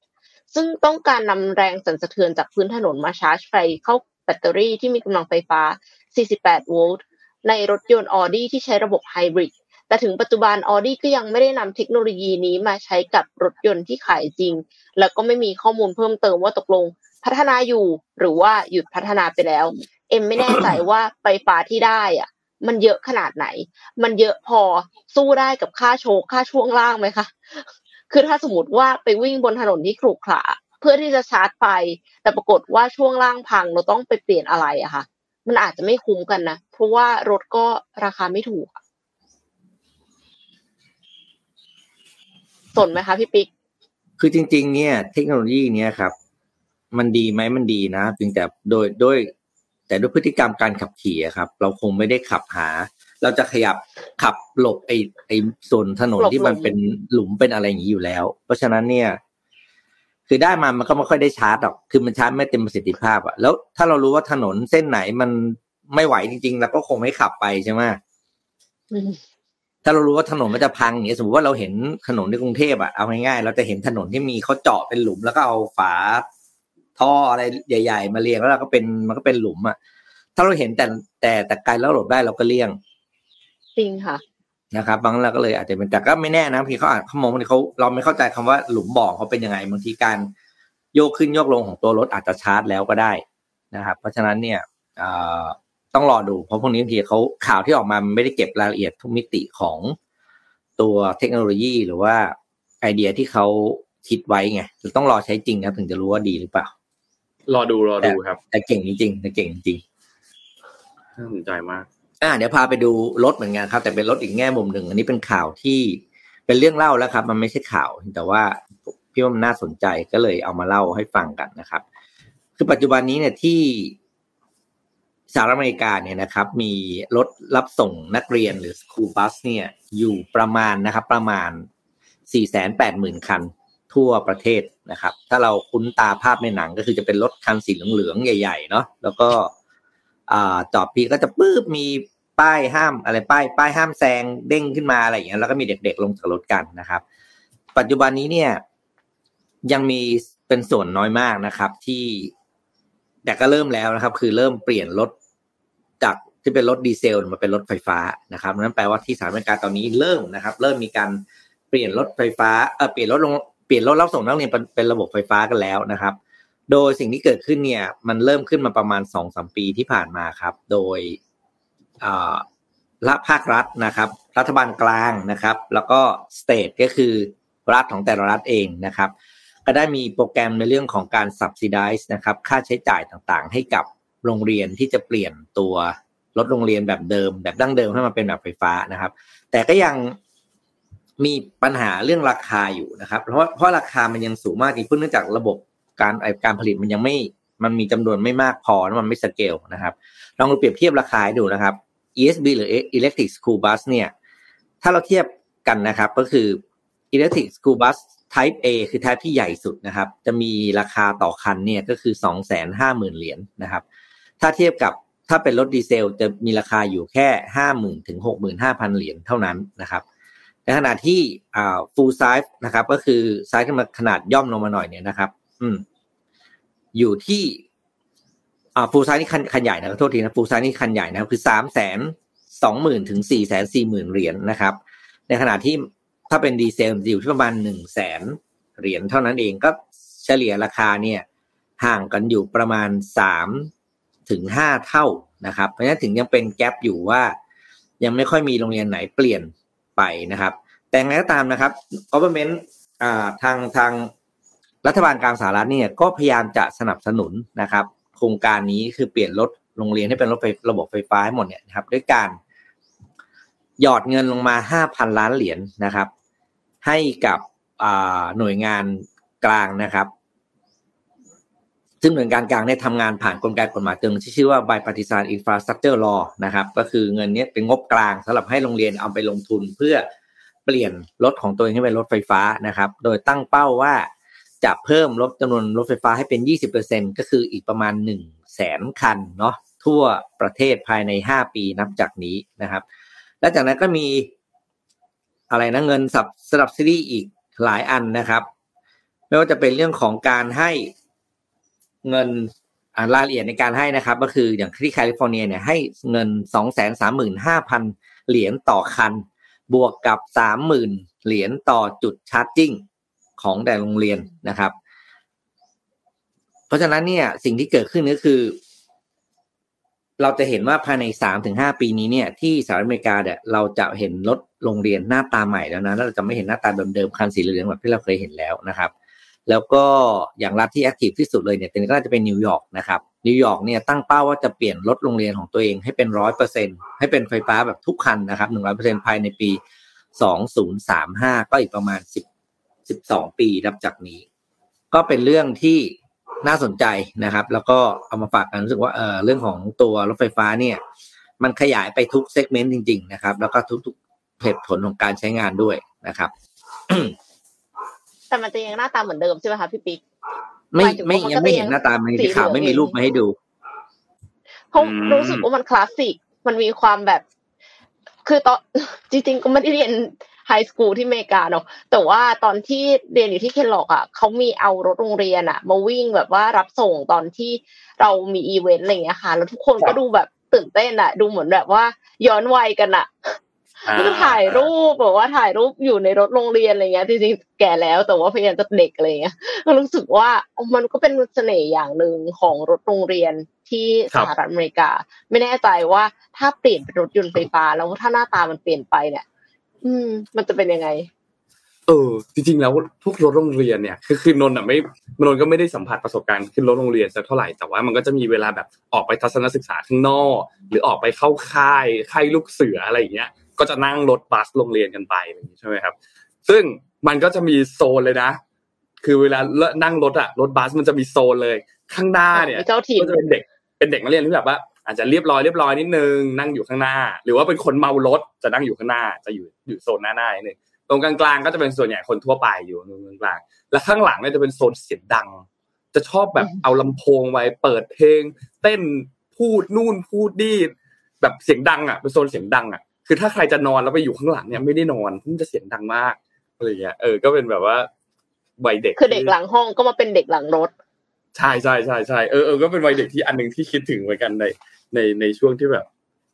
ซึ่งต้องการนำแรงสั่นสะเทือนจากพื้นถนนมาชาร์จไฟเข้าแบตเตอรี่ที่มีกำลังไฟฟ้า 48 โวลต์ ในรถยนต์ Audi ที่ใช้ระบบไฮบริด แต่ถึงปัจจุบัน Audi ก็ยังไม่ได้นำเทคโนโลยีนี้มาใช้กับรถยนต์ที่ขายจริง แล้วก็ไม่มีข้อมูลเพิ่มเติมว่าตกลงพัฒนาอยู่หรือว่าหยุดพัฒนาไปแล้ว เอ็มไม่แน่ใจว่าไฟฟ้าที่ได้อะ มันเยอะขนาดไหน มันเยอะพอสู้ได้กับค่าโชคค่าช่วงล่างไหมคะคือถ้าสมมติว่าไปวิ่งบนถนนที่ขรุขระเพื่อที่จะชาร์จไฟแต่ปรากฏว่าช่วงล่างพังเราต้องไปเปลี่ยนอะไรอะค่ะ มันอาจจะไม่คุ้มกันนะเพราะว่ารถก็ราคาไม่ถูกอะ สนไหมคะพี่ปิ๊กคือจริง ๆ เนี่ย เทคโนโลยีเนี้ยครับ มันดีไหมมันดีนะเพียงแต่โดยด้วยแต่ด้วยพฤติกรรมการขับขี่อะครับ เราคงไม่ได้ขับหา เราจะขยับขับหลบไอ้ไอ้ส่วนถนนหลบที่มันหลุมเป็นหลุมเป็นอะไรอย่างนี้อยู่แล้ว เพราะฉะนั้นเนี่ย คือได้มามันก็ไม่ค่อยได้ชาร์จหรอกคือมันชาร์จไม่เต็มประสิทธิภาพอะแล้วถ้าเรารู้ว่าถนนเส้นไหนมันไม่ไหวจริงๆเราก็คงไม่ขับไปใช่ไหมอืม ถ้าเรารู้ว่าถนนมันจะพังอย่างเงี้ยสมมติว่าเราเห็นถนนในกรุงเทพอะเอาง่ายๆเราจะเห็นถนนที่มีเขาเจาะเป็นหลุมแล้วก็เอาฝาท่ออะไรใหญ่ ๆ มาเรียงแล้วเราก็เป็นมันก็เป็นหลุมอะถ้าเราเห็นแต่แต่แต่ไกลแล้วหลบได้เราก็เลี่ยง จริงค่ะนะครับบางเราก็เลยอาจจะเป็นแต่ก็ไม่แน่นะบางทีเขาอาจเขามองบางทีเขาเราไม่เข้าใจคำว่าหลุมบ่อเขาเป็นยังไงบางทีการโยกขึ้นโยกลงของตัวรถอาจจะชาร์จแล้วก็ได้นะครับ เพราะฉะนั้นเนี่ยเอ่อ ต้องรอดูเพราะพวกนี้บางทีเขาข่าวที่ออกมามันไม่ได้เก็บรายละเอียดทุกมิติของตัวเทคโนโลยีหรือว่าไอเดียที่เขาคิดไว้ไงต้องรอใช้จริงนะถึงจะรู้ว่าดีหรือเปล่า รอดูรอดูครับ แต่เก่งจริงๆแต่เก่งจริงน่าสนใจมาก อ่า เดี๋ยวพาไปดูรถเหมือนกันครับ แต่เป็นรถอีกแง่มุมหนึ่ง อันนี้เป็นข่าวที่เป็นเรื่องเล่าแล้วครับ มันไม่ใช่ข่าว แต่ว่าพี่ว่ามันน่าสนใจก็เลยเอามาเล่าให้ฟังกันนะครับ คือปัจจุบันนี้เนี่ยที่ สหรัฐอเมริกาเนี่ยนะครับ มีรถรับส่งนักเรียนหรือสคูลบัสเนี่ยอยู่ประมาณนะครับ ประมาณสี่แสนแปดหมื่นคันทั่วประเทศนะครับ ถ้าเราคุ้นตาภาพในหนังก็คือจะเป็นรถคันสีเหลืองๆใหญ่ ๆ เนาะแล้วก็จอดพีก็จะปื้บมีป้ายห้ามอะไรป้ายป้ายห้ามแซงเด้งขึ้นมาอะไรอย่างเงี้ยแล้วก็มีเด็กๆลงจากรถกันนะครับ ปัจจุบันนี้เนี่ย ยังมีเป็นส่วนน้อยมากนะครับ ที่แต่ก็เริ่มแล้วนะครับ คือเริ่มเปลี่ยนรถ จากที่เป็นรถดีเซลมาเป็นรถไฟฟ้านะครับนั่นแปลว่าที่สหรัฐอเมริกาตอนนี้เริ่มนะครับ เริ่มมีการเปลี่ยนรถไฟฟ้าเออเปลี่ยนรถลงเปลี่ยนรถรับส่งนักเรียนเป็นเป็นระบบไฟฟ้ากันแล้วนะครับ โดยสิ่งที่เกิดขึ้นเนี่ยมันเริ่มขึ้นมาประมาณสองสมปีที่ผ่านมาครับ โดยรัฐภาครัฐนะครับ รัฐบาลกลางนะครับ แล้วก็สเตทก็คือรัฐของแต่ละรัฐเองนะครับ ก็ได้มีโปรแกรมในเรื่องของการ subsidize นะครับ ค่าใช้จ่ายต่างๆ ให้กับ โรงเรียนที่จะเปลี่ยนตัวรถโรงเรียนแบบเดิม แบบดั้งเดิมให้มาเป็นแบบไฟฟ้านะครับ แต่ก็ยังมีปัญหาเรื่องราคาอยู่นะครับ เพราะเพราะราคามันยังสูงมากอีกเนื่องจากระบบการการผลิตมันยังไม่มันมีจำนวนไม่มากพอแล้วมันไม่สเกลนะครับลองเปรียบเทียบราคาดูนะครับ ESB หรือ Electric School Bus เนี่ย ถ้าเราเทียบกันนะครับ ก็คือ Electric School Bus Type A คือ Type ที่ใหญ่สุดนะครับ จะมีราคาต่อคันเนี่ยก็คือสองแสนห้าหมื่นเหรียญนะครับ ถ้าเทียบกับถ้าเป็นรถดีเซล จะมีราคาอยู่แค่ห้าหมื่นถึงหกหมื่นห้าพันเหรียญเท่านั้นนะครับในขณะที่อ่า full size นะครับ ก็คือไซส์ขึ้นมาขนาดย่อมลงมาหน่อยเนี่ยนะครับ อืม อยู่ที่อ่า full size นี่คันคันใหญ่นะขอโทษทีนะ full size นี่คันใหญ่นะคือสามแสนสองหมื่นถึงสี่แสนสี่หมื่นเหรียญนะครับ ในขณะที่ถ้าเป็นดีเซลอยู่ที่ประมาณหนึ่งแสนเหรียญเท่านั้นเองก็เฉลี่ยราคาเนี่ย ห่างกันอยู่ประมาณสาม ถึงห้าเท่านะครับ เพราะฉะนั้นถึงยังเป็นแกลบอยู่ว่า ยังไม่ค่อยมีโรงเรียนไหนเปลี่ยนไปนะครับ แต่ไงก็ตามนะครับ government ทางทางรัฐบาลกลางสหรัฐเนี่ยก็พยายามจะสนับสนุนนะครับ โครงการนี้คือเปลี่ยนรถโรงเรียนให้เป็นรถไฟระบบไฟฟ้าให้หมดเนี่ยนะครับ ด้วยการหยอดเงินลงมาห้าพันล้านเหรียญนนะครับ ให้กับหน่วยงานกลางนะครับ ซึ่งหน่วยงานกลางได้ทำงานผ่านกลไกกฎหมายตึงที่ชื่อว่า bipartisan infrastructure law นะครับ ก็คือเงินนี้เป็นงบกลางสำหรับให้โรงเรียนเอาไปลงทุนเพื่อเปลี่ยนรถของตัวเองให้เป็นรถไฟฟ้านะครับ โดยตั้งเป้าว่าจะเพิ่มรถจำนวนรถไฟฟ้าให้เป็น 20%ก็คืออีกประมาณ1แสนคันเนาะทั่วประเทศภายใน 5 ปีนับจากนี้นะครับ และจากนั้นก็มีอะไรนะเงิน subsidy อีกหลายอันนะครับ ไม่ว่าจะเป็นเรื่องของการให้ เงินรายละเอียดในการให้นะครับ ก็คืออย่างที่แคลิฟอร์เนียเนี่ยให้เงินสองแสนสามหมื่นห้าพันเหรียญต่อคัน บวกกับสามหมื่นเหรียญต่อจุด charging ของแต่ละโรงเรียนนะครับ เพราะฉะนั้นเนี่ยสิ่งที่เกิดขึ้นก็คือ เราจะเห็นว่าภายในสามถึงห้าปีนี้เนี่ย ที่สหรัฐอเมริกาเนี่ยเราจะเห็นรถโรงเรียนหน้าตาใหม่แล้วนะเราจะไม่เห็นหน้าตาเดิมๆคันสีเหลืองแบบที่เราเคยเห็นแล้วนะครับ แล้วก็อย่างรัฐที่ active ที่สุดเลยเนี่ยก็น่าจะเป็นนิวยอร์กนะครับนิวยอร์กเนี่ยตั้งเป้าว่าจะเปลี่ยนรถโรงเรียนของตัวเองให้เป็นร้อยเปอร์เซ็นให้เป็นไฟฟ้าแบบทุกคันนะครับหนึ่งร้อยเปอร์เซ็นภายในปีสองศูนย์สามห้าก็อีกประมาณสิบสิบสองปีนับจากนี้ ก็เป็นเรื่องที่น่าสนใจนะครับ แล้วก็เอามาฝากกันรู้สึกว่าเออเรื่องของตัวรถไฟฟ้าเนี่ย มันขยายไปทุกเซกเมนต์จริง ๆ นะครับ แล้วก็ทุกๆเหตุผลของการใช้งานด้วยนะครับ แต่มันจะยังหน้าตาเหมือนเดิมใช่ไหมคะพี่ปิ๊กไม่ไม่ยังไม่เห็นหน้าตามันข่าวไม่มีรูปมาให้ดูเพราะรู้สึกว่ามันคลาสสิกมันมีความแบบ คือตอนจริงๆก็ไม่ได้เรียนไฮสคูลที่อเมริกาเนาะแต่ว่าตอนที่เรียนอยู่ที่เคนล็อกอะเขามีเอารถโรงเรียนอะ มาวิ่งแบบว่ารับส่งตอนที่เรามีอีเวนต์อะไรอย่างเงี้ยค่ะ แล้วทุกคนก็ดูแบบตื่นเต้นอะ ดูเหมือนแบบว่าย้อนวัยกันอะ ก็ถ่ายรูปแบบว่าถ่ายรูปอยู่ในรถโรงเรียนอะไรเงี้ยจริงๆแก่แล้วแต่ว่าพยายามจะเด็กอะไรเงี้ยก็รู้สึกว่ามันก็เป็นเสน่ห์อย่างหนึ่งของรถโรงเรียนที่สหรัฐอเมริกา ไม่แน่ใจว่าถ้าเปลี่ยนเป็นรถยนต์ไฟฟ้าแล้วถ้าหน้าตามันเปลี่ยนไปเนี่ย อืม มันจะเป็นยังไงเอออจริงๆแล้วพวกรถโรงเรียนเนี่ยคือคือนนท์อะไม่นนท์ก็ไม่ได้สัมผัสประสบการณ์ขึ้นรถโรงเรียนสักเท่าไหร่แต่ว่ามันก็จะมีเวลาแบบออกไปทัศนศึกษาข้างนอก หรือออกไปเข้าค่ายค่ายลูกเสืออะไรอย่างเงี้ย ก็จะนั่งรถบัสโรงเรียนกันไปอะไรอย่างงี้ใช่ไหมครับ ซึ่งมันก็จะมีโซนเลยนะ คือเวลานั่งรถอะรถบัสมันจะมีโซนเลย ข้างหน้าเนี่ยเจ้าถิ่นก็จะเป็นเด็กเป็นเด็กนักเรียนที่แบบว่า อาจจะเรียบร้อยเรียบร้อยนิดนึงนั่งอยู่ข้างหน้า หรือว่าเป็นคนเมารถจะนั่งอยู่ข้างหน้า จะอยู่อยู่โซนหน้าหน้านิดนึงตรงกลางๆก็จะเป็นส่วนใหญ่คนทั่วไปอยู่ตรงกลางๆและข้างหลังเนี่ยจะเป็นโซนเสียงดัง จะชอบแบบเอาลำโพงไว้เปิดเพลง เต้นพูดนู่นพูดนี่แบบเสียงดังอะเป็นโซนเสียงดังอะ คือถ้าใครจะนอนแล้วไปอยู่ข้างหลังเนี่ยไม่ได้นอนมันจะเสียงดังมากอะไรเงี้ยเออก็เป็นแบบว่าวัยเด็ก คือเด็กหลังห้องก็มาเป็นเด็กหลังรถใช่ใช่ใช่ใช่เออเออก็เป็นวัยเด็กที่อันหนึ่งที่คิดถึงเหมือนกันในในในช่วงที่แบบ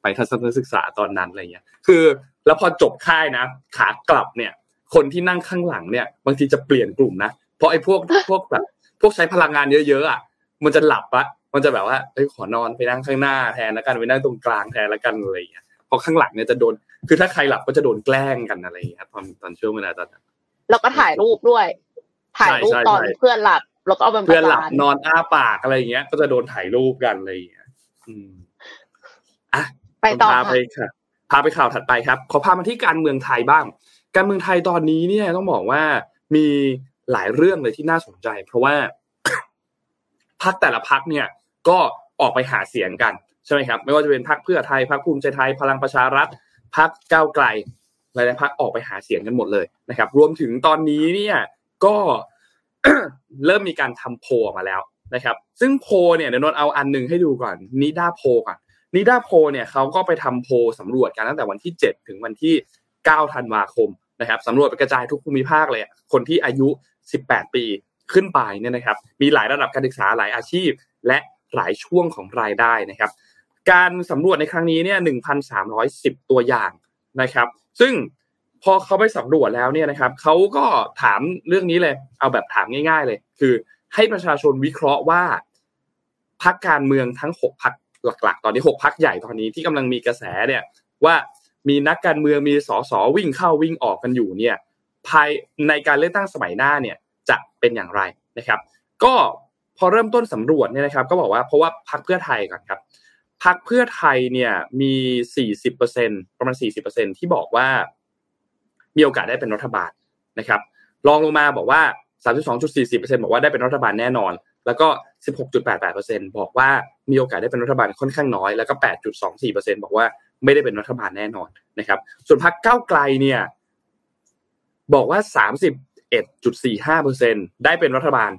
ไปทัศนศึกษาตอนนั้นอะไรเงี้ย คือ แล้วพอจบค่ายนะ ขากลับเนี่ย คนที่นั่งข้างหลังเนี่ย บางทีจะเปลี่ยนกลุ่มนะเพราะไอ้พวกพวกแบบพวกใช้พลังงานเยอะๆอะมันจะหลับอะมันจะแบบว่าเอ้ยขอนอนไปนั่งข้างหน้าแทนแล้วกันไปนั่งตรงกลางแทนแล้วกันอะไรเงี้ย เพราะข้างหลังเนี่ยจะโดน คือถ้าใครหลับก็จะโดนแกล้งกันอะไรเงี้ยตอนตอนช่วงเวลาตอนนั้นแล้วก็ถ่ายรูปด้วย ถ่ายรูปใช่ตอนใช่เพื่อนหลับแล้วก็เอาเป็นปเพื่อนระหลับจานนอนอ้าปากอะไรอย่างเงี้ย ก็จะโดนถ่ายรูปกันอะไรอย่างเงี้ยอืมอะไปต่อพาค่ะไปค่ะพาไปข่าวถัดไปครับ ขอพามาที่การเมืองไทยบ้าง การเมืองไทยตอนนี้เนี่ยต้องบอกว่ามีหลายเรื่องเลยที่น่าสนใจ เพราะว่าพักแต่ละพักเนี่ย ก็ออกไปหาเสียงกัน ใช่ไหมครับไม่ว่าจะเป็นพักเพื่อไทยพักภูมิใจไทยพลังประชารัฐพักก้าวไกลหลายๆพักออกไปหาเสียงกันหมดเลยนะครับ รวมถึงตอนนี้เนี่ยก็เริ่มมีการทำโพออกมาแล้วนะครับ ซึ่งโพเนี่ยเดี๋ยวนนเอาอันหนึ่งให้ดูก่อนนิด้าโพก่อนนิด้าโพเนี่ยเขาก็ไปทำโพลสำรวจกันตั้งแต่วันที่ 7 ถึงวันที่ 9 ธันวาคมนะครับสำรวจไปกระจายทุกภูมิภาคเลย คนที่อายุ 18 ปีขึ้นไปเนี่ยนะครับ มีหลายระดับการศึกษาหลายอาชีพ และหลายช่วงของรายได้นะครับ การสำรวจในครั้งนี้เนี่ย1,310 ตัวอย่างนะครับ ซึ่งพอเขาไปสำรวจแล้วเนี่ยนะครับเขาก็ถามเรื่องนี้เลย เอาแบบถามง่าย ๆ เลย คือให้ประชาชนวิเคราะห์ว่าพักการเมืองทั้งหกพักหลัก ๆ ตอนนี้หกพักใหญ่ตอนนี้ที่กำลังมีกระแสเนี่ย ว่ามีนักการเมืองมีสสวิ่งเข้าวิ่งออกกันอยู่เนี่ย ภายในการเลือกตั้งสมัยหน้าเนี่ยจะเป็นอย่างไรนะครับ ก็พอเริ่มต้นสำรวจเนี่ยนะครับ ก็บอกว่าเพราะว่าพักเพื่อไทยก่อนครับ พักเพื่อไทยเนี่ยมี40%ประมาณ40%ที่บอกว่า มีโอกาสได้เป็นรัฐบาลนะครับรองลงมาบอกว่า32.40%บอกว่าได้เป็นรัฐบาลแน่นอน แล้วก็16.88%บอกว่ามีโอกาสได้เป็นรัฐบาลค่อนข้างน้อย แล้วก็8.24%บอกว่าไม่ได้เป็นรัฐบาลแน่นอนนะครับ ส่วนพรรคก้าไกลเนี่ยบอกว่า31.45%ได้เป็นรัฐบาล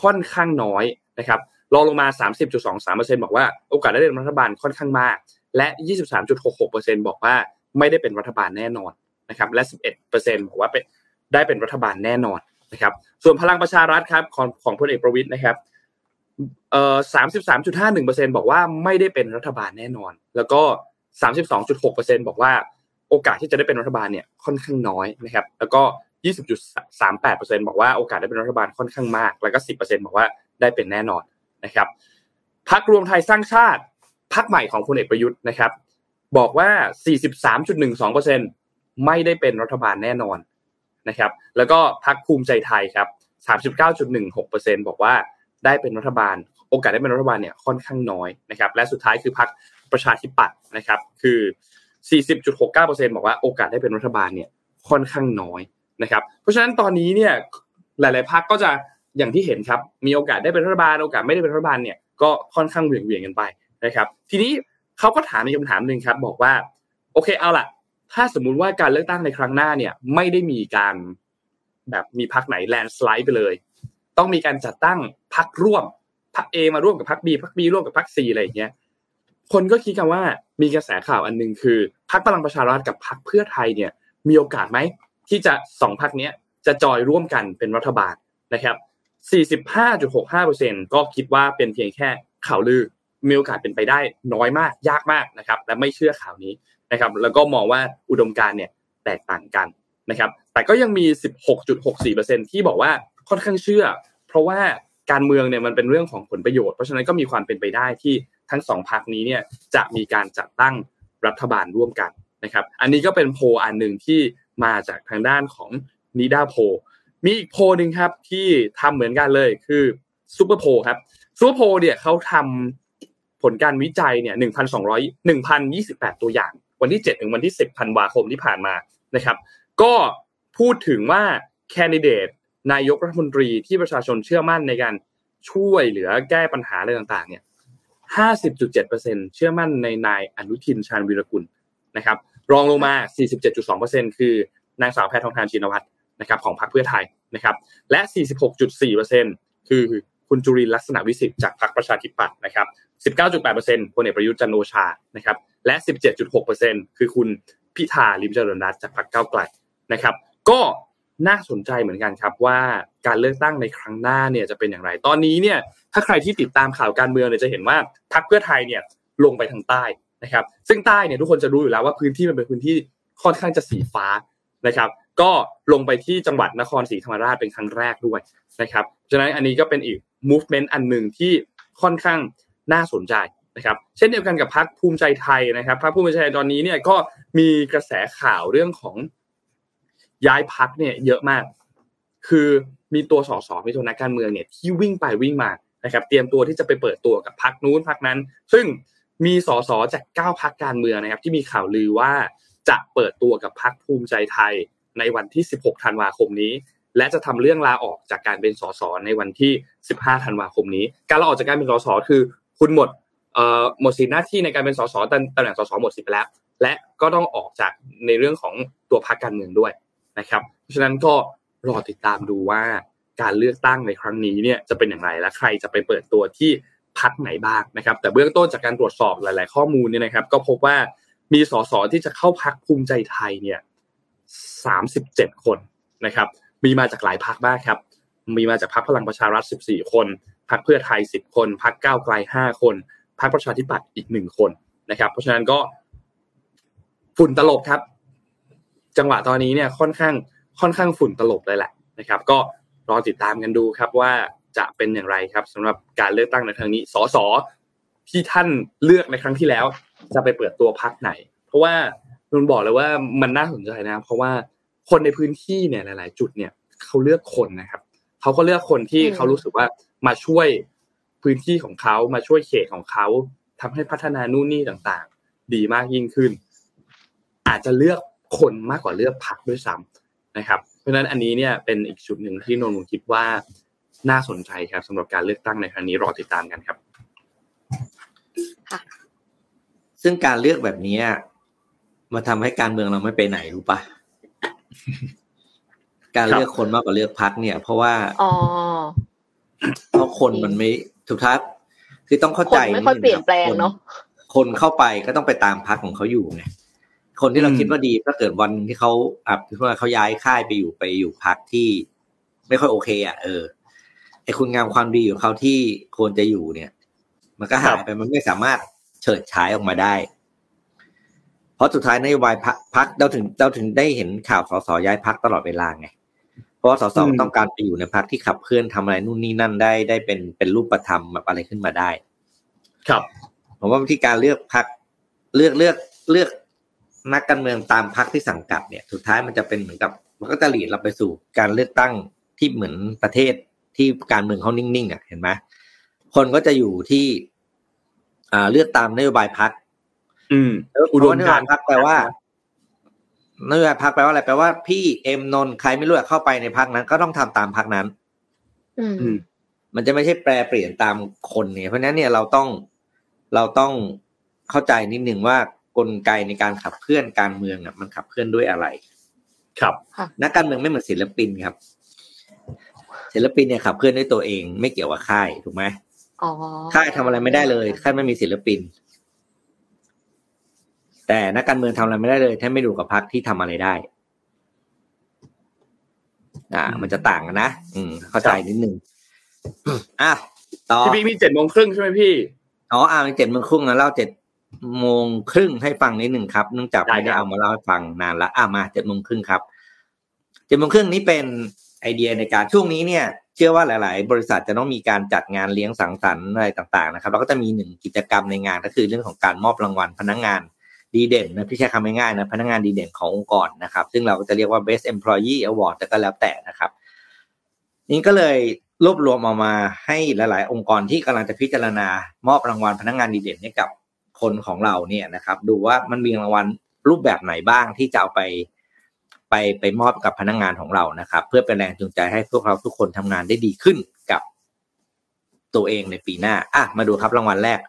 ค่อนข้างน้อยนะครับ รองลงมา 30.23%บอกว่าโอกาสได้เป็นรัฐบาลค่อนข้างมาก และ 23.66%บอกว่าไม่ได้เป็นรัฐบาลแน่นอนนะครับและ 11%บอกว่าเป็นได้เป็นรัฐบาลแน่นอนนะครับส่วนพลังประชารัฐครับของของพลเอกประวิตยนะครับเอ่อ33.51%บอกว่าไม่ได้เป็นรัฐบาลแน่นอน แล้วก็32.6%บอกว่าโอกาสที่จะได้เป็นรัฐบาลเนี่ยค่อนข้างน้อยนะครับ แล้วก็20.38%บอกว่าโอกาสได้เป็นรัฐบาลค่อนข้างมาก แล้วก็10%บอกว่าได้เป็นแน่นอน นะครับพักรวมไทยสร้างชาติพักใหม่ของพลเอกประยุทธ์นะครับ บอกว่า 43.12%ไม่ได้เป็นรัฐบาลแน่นอนนะครับ แล้วก็พักภูมิใจไทยครับ 39.16%บอกว่าได้เป็นรัฐบาล โอกาสได้เป็นรัฐบาลเนี่ยค่อนข้างน้อยนะครับและสุดท้ายคือพักประชาธิปัตย์นะครับคือ 40.69%บอกว่าโอกาสได้เป็นรัฐบาลเนี่ยค่อนข้างน้อยนะครับ เพราะฉะนั้นตอนนี้เนี่ยหลาย ๆพักก็จะ อย่างที่เห็นครับมีโอกาสได้เป็นรัฐบาลโอกาสไม่ได้เป็นรัฐบาลเนี่ยก็ค่อนข้างเหวี่ยงๆกันไปนะครับ ทีนี้เขาก็ถามในคำถามหนึ่งครับ บอกว่า โอเคเอาล่ะ ถ้าสมมุติว่าการเลือกตั้งในครั้งหน้าเนี่ย ไม่ได้มีการแบบมีพักไหนแลนสไลด์ไปเลย ต้องมีการจัดตั้งพักร่วมพักเอมาร่วมกับพักบีพักบีร่วมกับพักซีอะไรอย่างเงี้ยคนก็คิดกันว่ามีกระแสข่าวอันหนึ่งคือพักพลังประชารัฐกับพักเพื่อไทยเนี่ย มีโอกาสไหมที่จะสองพักเนี้ยจะจอยร่วมกันเป็นรัฐบาลนะครับ 45.65%ก็คิดว่าเป็นเพียงแค่ข่าวลือมีโอกาสเป็นไปได้น้อยมากยากมากนะครับและไม่เชื่อข่าวนี้นะครับแล้วก็มองว่าอุดมการเนี่ยแตกต่างกันนะครับแต่ก็ยังมี 16.64%ที่บอกว่าค่อนข้างเชื่อ เพราะว่าการเมืองเนี่ยมันเป็นเรื่องของผลประโยชน์เพราะฉะนั้นก็มีความเป็นไปได้ที่ทั้งสองพรรคนี้เนี่ยจะมีการจัดตั้งรัฐบาลร่วมกันนะครับอันนี้ก็เป็นโพลอันหนึ่งที่มาจากทางด้านของนิดาโพ มีอีกโพหนึ่งครับที่ทำเหมือนกันเลยคือซูเปอร์โพครับซูเปอร์โพเนี่ยเขาทำผลการวิจัยเนี่ยหนึ่งพันสองร้อยหนึ่งพันยี่สิบแปดตัวอย่าง วันที่เจ็ดถึงวันที่สิบธันวาคมที่ผ่านมานะครับ ก็พูดถึงว่าแคนดิเดตนายกรัฐมนตรีที่ประชาชนเชื่อมั่นในการช่วยเหลือแก้ปัญหาอะไรต่างๆเนี่ยห้าสิบจุดเจ็ดเปอร์เซ็นเชื่อมั่นในนายอนุทินชาญวีรกุลนะครับ รองลงมาสี่สิบเจ็ดจุดสองเปอร์เซ็นคือนางสาวแพทองทานชินวัตร นะครับของพรรคเพื่อไทยนะครับ และ 46.4เปอร์เซ็นคือคุณจุรินลักษณะวิสิทธิ์จากพรรคประชาธิปัตย์นะครับ 19.8เปอร์เซ็นพลเอกประยุทธ์จันโอชานะครับ และ 17.6เปอร์เซ็นคือคุณพิธาลิมเจริญรัตน์จากพรรคก้าวไกลนะครับ ก็น่าสนใจเหมือนกันครับว่าการเลือกตั้งในครั้งหน้าเนี่ยจะเป็นอย่างไร ตอนนี้เนี่ยถ้าใครที่ติดตามข่าวการเมืองเนี่ยจะเห็นว่าพรรคเพื่อไทยเนี่ยลงไปทางใต้นะครับ ซึ่งใต้เนี่ยทุกคนจะรู้อยู่แล้วว่าพื้นที่มันเป็นพื้นที่ค่อนข้างจะสีฟ้านะครับ ก็ลงไปที่จังหวัดนครศรีธรรมราชเป็นครั้งแรกด้วยนะครับฉะนั้นอันนี้ก็เป็นอีก movement อันหนึ่งที่ค่อนข้างน่าสนใจนะครับ เช่นเดียวกันกับพรรคภูมิใจไทยนะครับพรรคภูมิใจไทยตอนนี้เนี่ยก็มีกระแสข่าวเรื่องของย้ายพักเนี่ยเยอะมาก คือมีตัวสสมีตัวนักการเมืองเนี่ยที่วิ่งไปวิ่งมานะครับ เตรียมตัวที่จะไปเปิดตัวกับพักนู้นพักนั้น ซึ่งมีสสจากเก้าพักการเมืองนะครับ ที่มีข่าวลือว่าจะเปิดตัวกับพักภูมิใจไทย ในวันที่ 16 ธันวาคมนี้ และจะทำเรื่องลาออกจากการเป็นสสในวันที่ 15 ธันวาคมนี้ การลาออกจากการเป็นสสคือ คุณหมดหมดสิทธิหน้าที่ในการเป็นสสตำแหน่งสสหมดสิทธิไปแล้ว และก็ต้องออกจากในเรื่องของตัวพรรคการเมืองด้วยนะครับ เพราะฉะนั้นก็รอติดตามดูว่าการเลือกตั้งในครั้งนี้เนี่ยจะเป็นอย่างไรและใครจะไปเปิดตัวที่พักไหนบ้างนะครับ แต่เบื้องต้นจากการตรวจสอบหลาย ๆ ข้อมูลเนี่ยนะครับ ก็พบว่ามีสสที่จะเข้าพักภูมิใจไทยเนี่ย สามสิบเจ็ดคนนะครับมีมาจากหลายพักมากครับมีมาจากพักพลังประชารัฐสิบสี่คนพักเพื่อไทยสิบคนพักก้าวไกลห้าคนพักประชาธิปัตย์อีกหนึ่งคนนะครับเพราะฉะนั้นก็ฝุ่นตลบครับ จังหวะตอนนี้เนี่ยค่อนข้างค่อนข้างฝุ่นตลบเลยแหละนะครับ ก็รอติดตามกันดูครับว่าจะเป็นอย่างไรครับสำหรับการเลือกตั้งในครั้งนี้สสที่ท่านเลือกในครั้งที่แล้ว จะไปเปิดตัวพักไหน เพราะว่า นุนบอกเลยว่ามันน่าสนใจนะ เพราะว่าคนในพื้นที่เนี่ยหลาย ๆ จุดเนี่ยเขาเลือกคนนะครับเขาก็เลือกคนที่เขารู้สึกว่ามาช่วยพื้นที่ของเขามาช่วยเขตของเขาทำให้พัฒนานู่นนี่ต่างๆ ดีมากยิ่งขึ้น อาจจะเลือกคนมากกว่าเลือกพรรคด้วยซ้ำนะครับ เพราะฉะนั้นอันนี้เนี่ยเป็นอีกจุดหนึ่งที่นนท์คิดว่าน่าสนใจครับสำหรับการเลือกตั้งในครั้งนี้รอติดตามกันครับ ซึ่งการเลือกแบบนี้ มาทำให้การเมืองเราไม่ไปไหนรู้ปะการเลือกคนมากกว่าเลือกพักเนี่ย เพราะว่าอ๋อเพราะคนมันไม่ถูกทับคือต้องเข้าใจไม่ค่อยเปลี่ยนแปลงเนาะคนเข้าไปก็ต้องไปตามพักของเขาอยู่ไงคนที่เราคิดว่าดีถ้าเกิดวันที่เขาอะว่าเขาย้ายค่ายไปอยู่ไปอยู่พักที่ไม่ค่อยโอเค อะ เออไอคุณงามความดีของเขาที่ควรจะอยู่เนี่ย มันก็หายไปมันไม่สามารถเฉิดฉายออกมาได้ เพราะสุดท้ายนโยบายพักเราถึงเราถึงได้เห็นข่าวสสย้ายพักตลอดเวลาไง เพราะสสต้องการไปอยู่ในพักที่ขับเคลื่อนทำอะไรนู่นนี่นั่นได้ได้เป็นเป็นรูปธรรมแบบอะไรขึ้นมาได้ ครับ ผมว่าวิธีการเลือกพักเลือกเลือกเลือกนักการเมืองตามพักที่สังกัดเนี่ย สุดท้ายมันจะเป็นเหมือนกับ มันก็จะหลีดเราไปสู่การเลือกตั้งที่เหมือนประเทศที่การเมืองเขานิ่งๆอะเห็นไหมคนก็จะอยู่ที่อ่าเลือกตามนโยบายพัก อืมอุดมการพักแปลว่านโยบายพักแปลว่าอะไรแปลว่าพี่เอ็มนนใครไม่รู้เข้าไปในพักนั้น ก็ต้องทำตามพักนั้น อืมมันจะไม่ใช่แปรเปลี่ยนตามคนเนี่ยเพราะฉะนั้นเนี่ยเราต้องเราต้องเข้าใจนิดหนึ่งว่ากลไกในการขับเคลื่อนการเมืองอะมันขับเคลื่อนด้วยอะไร ครับนักการเมืองไม่เหมือนศิลปินครับ ศิลปินเนี่ยขับเคลื่อนด้วยตัวเอง ไม่เกี่ยวกับค่ายถูกไหมอ๋อค่ายทำอะไรไม่ได้เลยค่ายไม่มีศิลปิน แต่นักการเมืองทำอะไรไม่ได้เลย ถ้าไม่ดูกับพรรคที่ทำอะไรได้ อ่า มันจะต่างกันนะอืม เข้าใจนิดนึงอะต่อพี่บิ๊กมีเจ็ดโมงครึ่งใช่ไหมพี่อ๋ออ่าเจ็ดโมงครึ่งนะเล่าเจ็ดโมงครึ่งให้ฟังนิดหนึ่งครับเนื่องจากได้ไม่ได้ครับเอามาเล่าให้ฟังนานละอ่ามาเจ็ดโมงครึ่งครับเจ็ดโมงครึ่งนี้เป็นไอเดียในการช่วงนี้เนี่ย เชื่อว่าหลาย ๆ บริษัทจะต้องมีการจัดงานเลี้ยงสังสรรค์อะไรต่าง ๆ นะครับ แล้วก็จะมีหนึ่งกิจกรรมในงานก็คือเรื่องของการมอบรางวัลพนักงาน ดีเด่นนะพี่ใช้คำง่ายๆนะพนักงานดีเด่นขององค์กรนะครับ ซึ่งเราก็จะเรียกว่า best employee award แต่ก็แล้วแต่นะครับ นี่ก็เลยรวบรวมออกมาให้หลาย ๆ องค์กรที่กำลังจะพิจารณามอบรางวัลพนักงานดีเด่นให้กับคนของเราเนี่ยนะครับ ดูว่ามันมีรางวัลรูปแบบไหนบ้างที่จะเอาไปไปไปมอบกับพนักงานของเรานะครับ เพื่อเป็นแรงจูงใจให้พวกเราทุกคนทำงานได้ดีขึ้นกับตัวเองในปีหน้าอะมาดูครับรางวัลแรก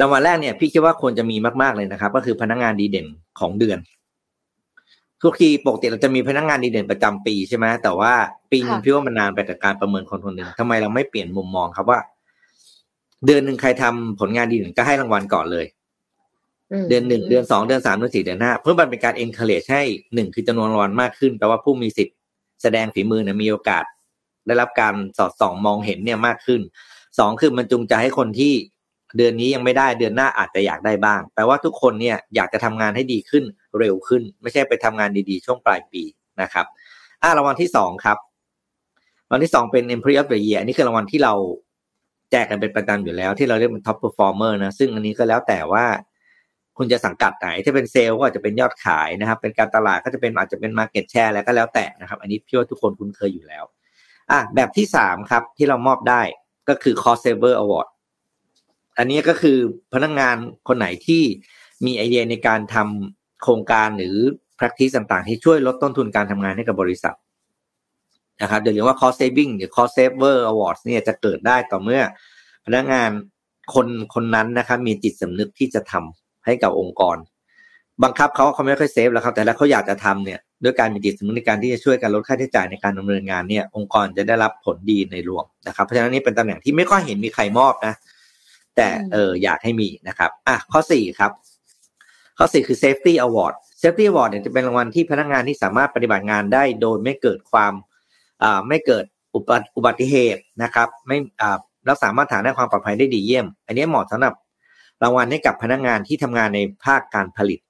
รางวัลแรกเนี่ยพี่คิดว่าควรจะมีมากๆเลยนะครับ ก็คือพนักงานดีเด่นของเดือน ทุกทีปกติเราจะมีพนักงานดีเด่นประจำปีใช่ไหมแต่ว่าปีนึงพี่ว่ามันนานไปกับการประเมินคนคนหนึ่งทำไมเราไม่เปลี่ยนมุมมองครับว่า เดือนหนึ่งใครทำผลงานดีเด่นก็ให้รางวัลก่อนเลย เดือนหนึ่งเดือนสองเดือนสามเดือนสี่เดือนห้าเพื่อมันเป็นการ encourage ให้หนึ่งคือจำนวนรางวัลมากขึ้นแปลว่าผู้มีสิทธิ์แสดงฝีมือเนี่ยมีโอกาส ได้รับการสอดส่องมองเห็นเนี่ยมากขึ้นสองคือมันจูงใจให้คนที่ เดือนนี้ยังไม่ได้เดือนหน้าอาจจะอยากได้บ้าง แปลว่าทุกคนเนี่ยอยากจะทำงานให้ดีขึ้นเร็วขึ้น ไม่ใช่ไปทำงานดีๆ ช่วงปลายปีนะครับอ่ารางวัลที่สองครับรางวัลที่สองเป็น Employee of the Year อันนี้คือรางวัลที่เราแจกกันเป็นประจำอยู่แล้ว ที่เราเรียกเป็น Top Performer นะซึ่งอันนี้ก็แล้วแต่ว่าคุณจะสังกัดไหน ถ้าเป็นเซลล์ก็อาจจะเป็นยอดขายนะครับ เป็นการตลาดก็จะเป็นอาจจะเป็นมาร์เก็ตแชร์แล้วก็แล้วแต่นะครับ อันนี้พี่ว่าทุกคนคุ้นเคยอยู่แล้วอะแบบที่สามครับที่เรามอบได้ก็คือ Cost Saver Award อันนี้ก็คือพนักงงานคนไหนที่มีไอเดียในการทำโครงการหรือ practice ต่างๆ ที่ช่วยลดต้นทุนการทำงานให้กับบริษัทนะครับเดี๋ยวเรียกว่า cost saving หรือ cost saver awards เนี่ยจะเกิดได้ต่อเมื่อ พนักงานคนคนนั้นนะครับมีจิตสำนึกที่จะทำให้กับองค์กร บังคับเขาเขาไม่ค่อยเซฟแล้วครับแต่ถ้าเขาอยากจะทำเนี่ยด้วยการมีจิตสำนึกในการที่จะช่วยกันลดค่าใช้จ่ายในการดำเนินงานเนี่ยองค์กรจะได้รับผลดีในรวมนะครับเพราะฉะนั้นนี่เป็นตำแหน่งที่ไม่ค่อยเห็นมีใครมอบนะ แต่เอออยากให้มีนะครับอะข้อสี่ครับ ข้อสี่คือ safety award safety award เนี่ยจะเป็นรางวัลที่พนักงานที่สามารถปฏิบัติงานได้โดยไม่เกิดความอ่าไม่เกิดอุบัติเหตุนะครับ ไม่อ่ารักษามาตรฐานด้านความปลอดภัยได้ดีเยี่ยม อันนี้เหมาะสำหรับรางวัลให้กับพนักงานที่ทำงานในภาคการผลิต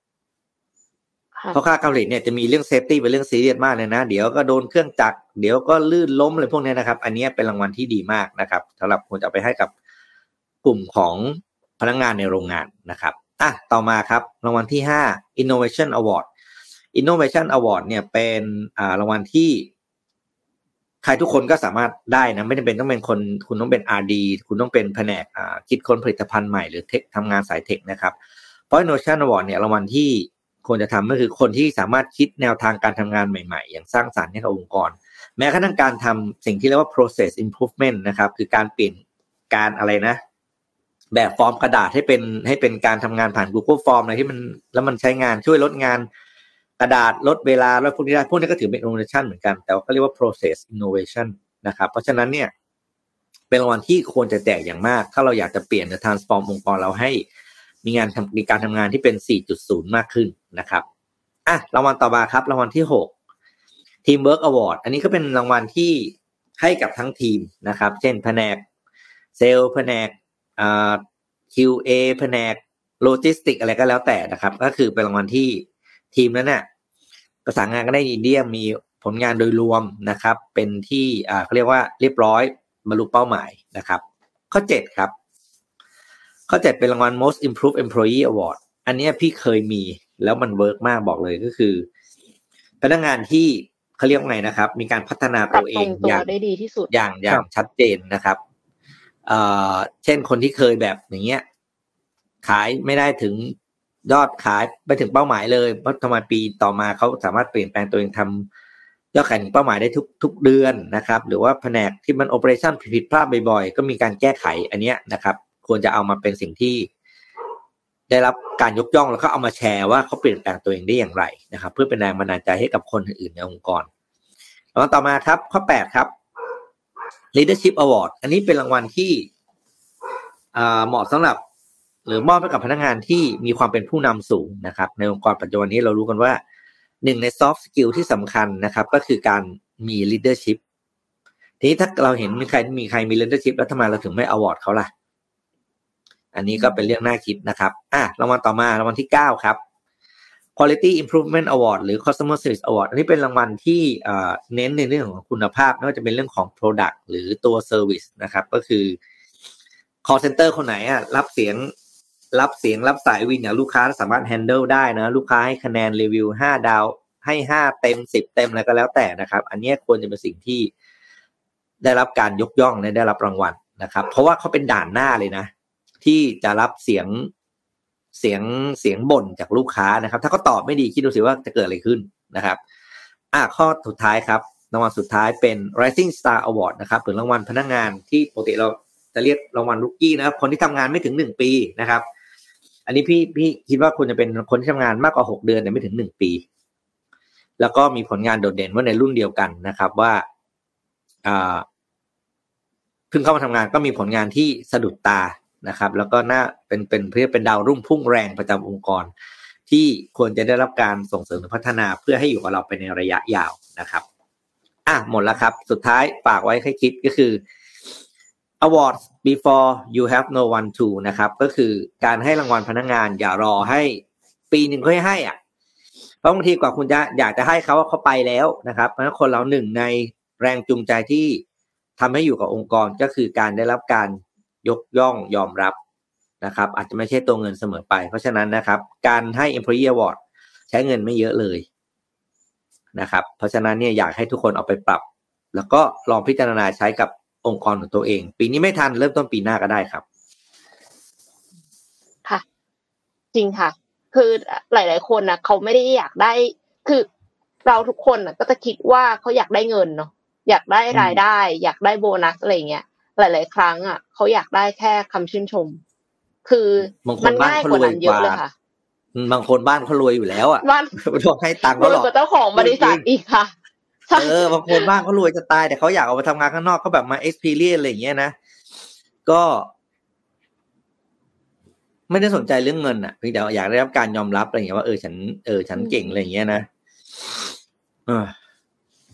เพราะภาคการผลิตเนี่ยจะมีเรื่อง safety เป็นเรื่องซีเรียสมากเลยนะ เดี๋ยวก็โดนเครื่องจักรเดี๋ยวก็ลื่นล้มอะไรพวกนี้นะครับ อันนี้เป็นรางวัลที่ดีมากนะครับสำหรับควรจะไปให้กับ กลุ่มของพนักงานในโรงงานนะครับอะต่อมาครับรางวัลที่ห้า innovation award innovation award เนี่ยเป็นอ่ารางวัลที่ใครทุกคนก็สามารถได้นะไม่จำเป็นต้องเป็นคนคุณต้องเป็น R&D คุณต้องเป็นแผนกคิดค้นผลิตภัณฑ์ใหม่หรือเทคทำงานสายเทคนะครับเพราะ innovation award เนี่ยรางวัลที่ควรจะทำก็คือคนที่สามารถคิดแนวทางการทำงานใหม่ ๆ อย่างสร้างสรรค์ให้กับองค์กร แม้กระทั่งการทำสิ่งที่เรียกว่า process improvement นะครับ คือการเปลี่ยนการอะไรนะ แบบฟอร์มกระดาษให้เป็นให้เป็นการทำงานผ่าน Google Form อะไรที่มันแล้วมันใช้งานช่วยลดงานกระดาษลดเวลาแล้วพวกนี้ได้พวกนี้ก็ถือเป็น innovation เหมือนกัน แต่ก็เรียกว่า process innovation นะครับ เพราะฉะนั้นเนี่ย เป็นรางวัลที่ควรจะแจกอย่างมาก ถ้าเราอยากจะเปลี่ยนหรือ transform องค์กรเราให้ มีงานทำมีการทำงานที่เป็น 4.0 มากขึ้นนะครับอะรางวัลต่อมาครับรางวัลที่ 6 Teamwork Award อันนี้ก็เป็นรางวัลที่ให้กับทั้งทีมนะครับ เช่นแผนกเซลล์แผนก QA แผนกโลจิสติกอะไรก็แล้วแต่นะครับ ก็คือเป็นรางวัลที่ทีมนั้นเนี่ยประสานงานกันได้ดีเยี่ยมมีผลงานโดยรวมนะครับ เป็นที่อ่าเขาเรียกว่าเรียบร้อยบรรลุเป้าหมายนะครับ ข้อเจ็ดครับ ข้อเจ็ดเป็นรางวัล most improved employee award อันนี้พี่เคยมีแล้วมัน work มากบอกเลยก็คือ พนักงานที่เขาเรียกว่าไงนะครับ มีการพัฒนาตัวเองอย่างได้ดีที่สุดอย่างอย่างชัดเจนนะครับ เอ่อเช่นคนที่เคยแบบอย่างเงี้ย ขายไม่ได้ถึงยอดขายไปถึงเป้าหมายเลยเพราะทำไมปีต่อมาเขาสามารถเปลี่ยนแปลงตัวเองทำยอดขายถึงเป้าหมายได้ทุกทุกเดือนนะครับ หรือว่าแผนกที่มันโอเปอเรชั่นผิดพลาดบ่อยๆ ก็มีการแก้ไขอันเนี้ยนะครับ ควรจะเอามาเป็นสิ่งที่ ได้รับการยกย่องแล้วก็เอามาแชร์ว่าเขาเปลี่ยนแปลงตัวเองได้อย่างไรนะครับ เพื่อเป็นแรงบันดาลใจให้กับคนอื่นในองค์กรแล้วต่อมาครับ ข้อแปดครับ leadership award อันนี้เป็นรางวัลที่เหมาะสำหรับ หรือมอบให้กับพนักงานที่มีความเป็นผู้นำสูงนะครับ ในองค์กรปัจจุบันนี้เรารู้กันว่าหนึ่งใน soft skill ที่สำคัญนะครับ ก็คือการมี leadership ทีนี้ถ้าเราเห็นมีใครมีใครมี leadership แล้วทำไมเราถึงไม่ award เขาล่ะ อันนี้ก็เป็นเรื่องน่าคิดนะครับ อะรางวัลต่อมารางวัลที่เก้าครับ Quality Improvement Award หรือ Customer Service Award อันนี้เป็นรางวัลที่เน้นในเรื่องของคุณภาพไม่ว่าจะเป็นเรื่องของ Product หรือตัว Service นะครับ ก็คือ call center คนไหนอะรับเสียงรับเสียงรับสายวินอย่างลูกค้าสามารถแฮนเดิลได้นะ ลูกค้าให้คะแนนรีวิวห้าดาว ให้ห้าเต็มสิบเต็มอะไรก็แล้วแต่นะครับ อันนี้ควรจะเป็นสิ่งที่ได้รับการยกย่องและได้รับรางวัลนะครับ เพราะว่าเขาเป็นด่านหน้าเลยนะ ที่จะรับเสียง เสียงเสียงบ่นจากลูกค้านะครับ ถ้าเขาตอบไม่ดีคิดดูสิว่าจะเกิดอะไรขึ้นนะครับ อะข้อสุดท้ายครับรางวัลสุดท้ายเป็น Rising Star Award นะครับหรือรางวัลพนักงานที่ปกติเราจะเรียกรางวัลลูกกี้นะครับ คนที่ทำงานไม่ถึงหนึ่งปีนะครับ อันนี้พี่พี่คิดว่าควรจะเป็นคนที่ทำงานมากกว่าหกเดือนแต่ไม่ถึงหนึ่งปี แล้วก็มีผลงานโดดเด่นว่าในรุ่นเดียวกันนะครับ ว่าอ่าเพิ่งเข้ามาทำงานก็มีผลงานที่สะดุดตา นะครับ แล้วก็น่าเป็นเป็นเพื่อเป็นดาวรุ่งพุ่งแรงประจำองค์กร ที่ควรจะได้รับการส่งเสริมพัฒนาเพื่อให้อยู่กับเราไปในระยะยาวนะครับอะหมดแล้วครับ สุดท้ายฝากไว้ให้คิดก็คือ awards before you have no one to นะครับ ก็คือการให้รางวัลพนักงาน อย่ารอให้ปีหนึ่งค่อยให้อะเพราะบางทีกว่าคุณจะอยากจะให้เขาว่าเขาไปแล้วนะครับ เพราะฉะนั้นคนเราหนึ่งในแรงจูงใจที่ทำให้อยู่กับองค์กรก็คือการได้รับการ ยกย่องยอมรับนะครับ อาจจะไม่ใช่ตัวเงินเสมอไป เพราะฉะนั้นนะครับ การให้ employee award ใช้เงินไม่เยอะเลยนะครับ เพราะฉะนั้นเนี่ยอยากให้ทุกคนเอาไปปรับ แล้วก็ลองพิจารณาใช้กับองค์กรของตัวเอง ปีนี้ไม่ทันเริ่มต้นปีหน้าก็ได้ครับ ค่ะ จริงค่ะ คือหลาย ๆ คนนะเขาไม่ได้อยากได้ คือเราทุกคนนะก็จะคิดว่าเขาอยากได้เงินเนาะอยากได้รายได้ อยากได้โบนัสอะไรเงี้ย หลาย ๆ ครั้งอะเขาอยากได้แค่คำชื่นชม คือบางคมันนบ้านง่ายเขากว่ารวยนั้นเยอะกว่าเลยค่ะอืมบางคนบ้านเขารวยอยู่แล้วอะบ้านไม่ต้องให้ตังค์รเขาวยหรอกกว่าเจ้าของบริษัทอีกค่ะใช่เออบางคนบ้านเขารวยจะตายแต่เขาอยากออกมาทำงานข้างนอกเขาแบบมา experience อะไรอย่างเงี้ยนะก็ ไม่ได้สนใจเรื่องเงินอะเพียงแต่อยากได้รับการยอมรับอะไรอย่างเงี้ยว่าเออฉันเออฉันเก่งอะไรอย่างเงี้ยนะเออ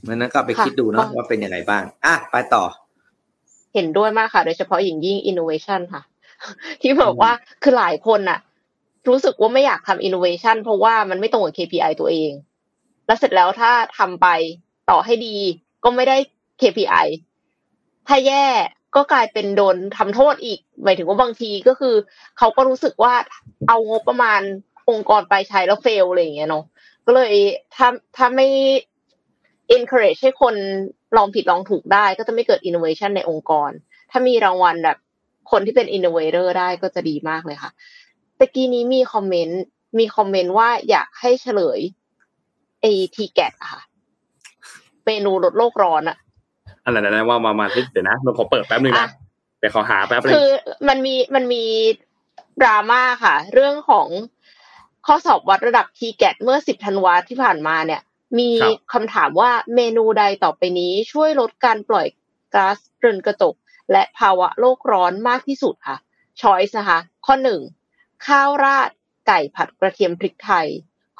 นั้นก็ไปคิดดูเนาะว่าเป็นยังไงบ้างอะไปต่อ เห็นด้วยมากค่ะ โดยเฉพาะอย่างยิ่ง innovation ค่ะ ที่บอกว่าคือหลายคนน่ะรู้สึกว่าไม่อยากทำ innovation เพราะว่ามันไม่ตรงกับ KPI ตัวเอง แล้วเสร็จแล้วถ้าทำไปต่อให้ดี ก็ไม่ได้ KPI ถ้าแย่ก็กลายเป็นโดนทำโทษอีก หมายถึงว่าบางทีก็คือ เขาก็รู้สึกว่าเอางบประมาณองค์กรไปใช้แล้วเฟลอะไรอย่างเงี้ยเนาะก็เลยถ้าถ้าไม่ encourage ให้คนลองผิดลองถูกได้ ก็จะไม่เกิด innovation ในองค์กร ถ้ามีรางวัลแบบคนที่เป็น innovator ได้ก็จะดีมากเลยค่ะตะกี้นี้มีคอมเมนต์มีคอมเมนต์ว่าอยากให้เฉลยไอทีแกะค่ะ เมนูลดโลกร้อนอะอันนั้นนะว่ามามาเดี๋ยวนะเราขอเปิดแป๊บนึงอะนะเดี๋ยวขอหาแป๊บนึงคือมันมีมันมีดราม่าค่ะ เรื่องของข้อสอบวัดระดับทีแกเมื่อ10ธันวาที่ผ่านมาเนี่ย มีคำถามว่าเมนูใดต่อไปนี้ช่วยลดการปล่อยก๊าซเรือนกระจกและภาวะโลกร้อนมากที่สุดค่ะช้อยส์นะคะ ข้อหนึ่งข้าวราดไก่ผัดกระเทียมพริกไทย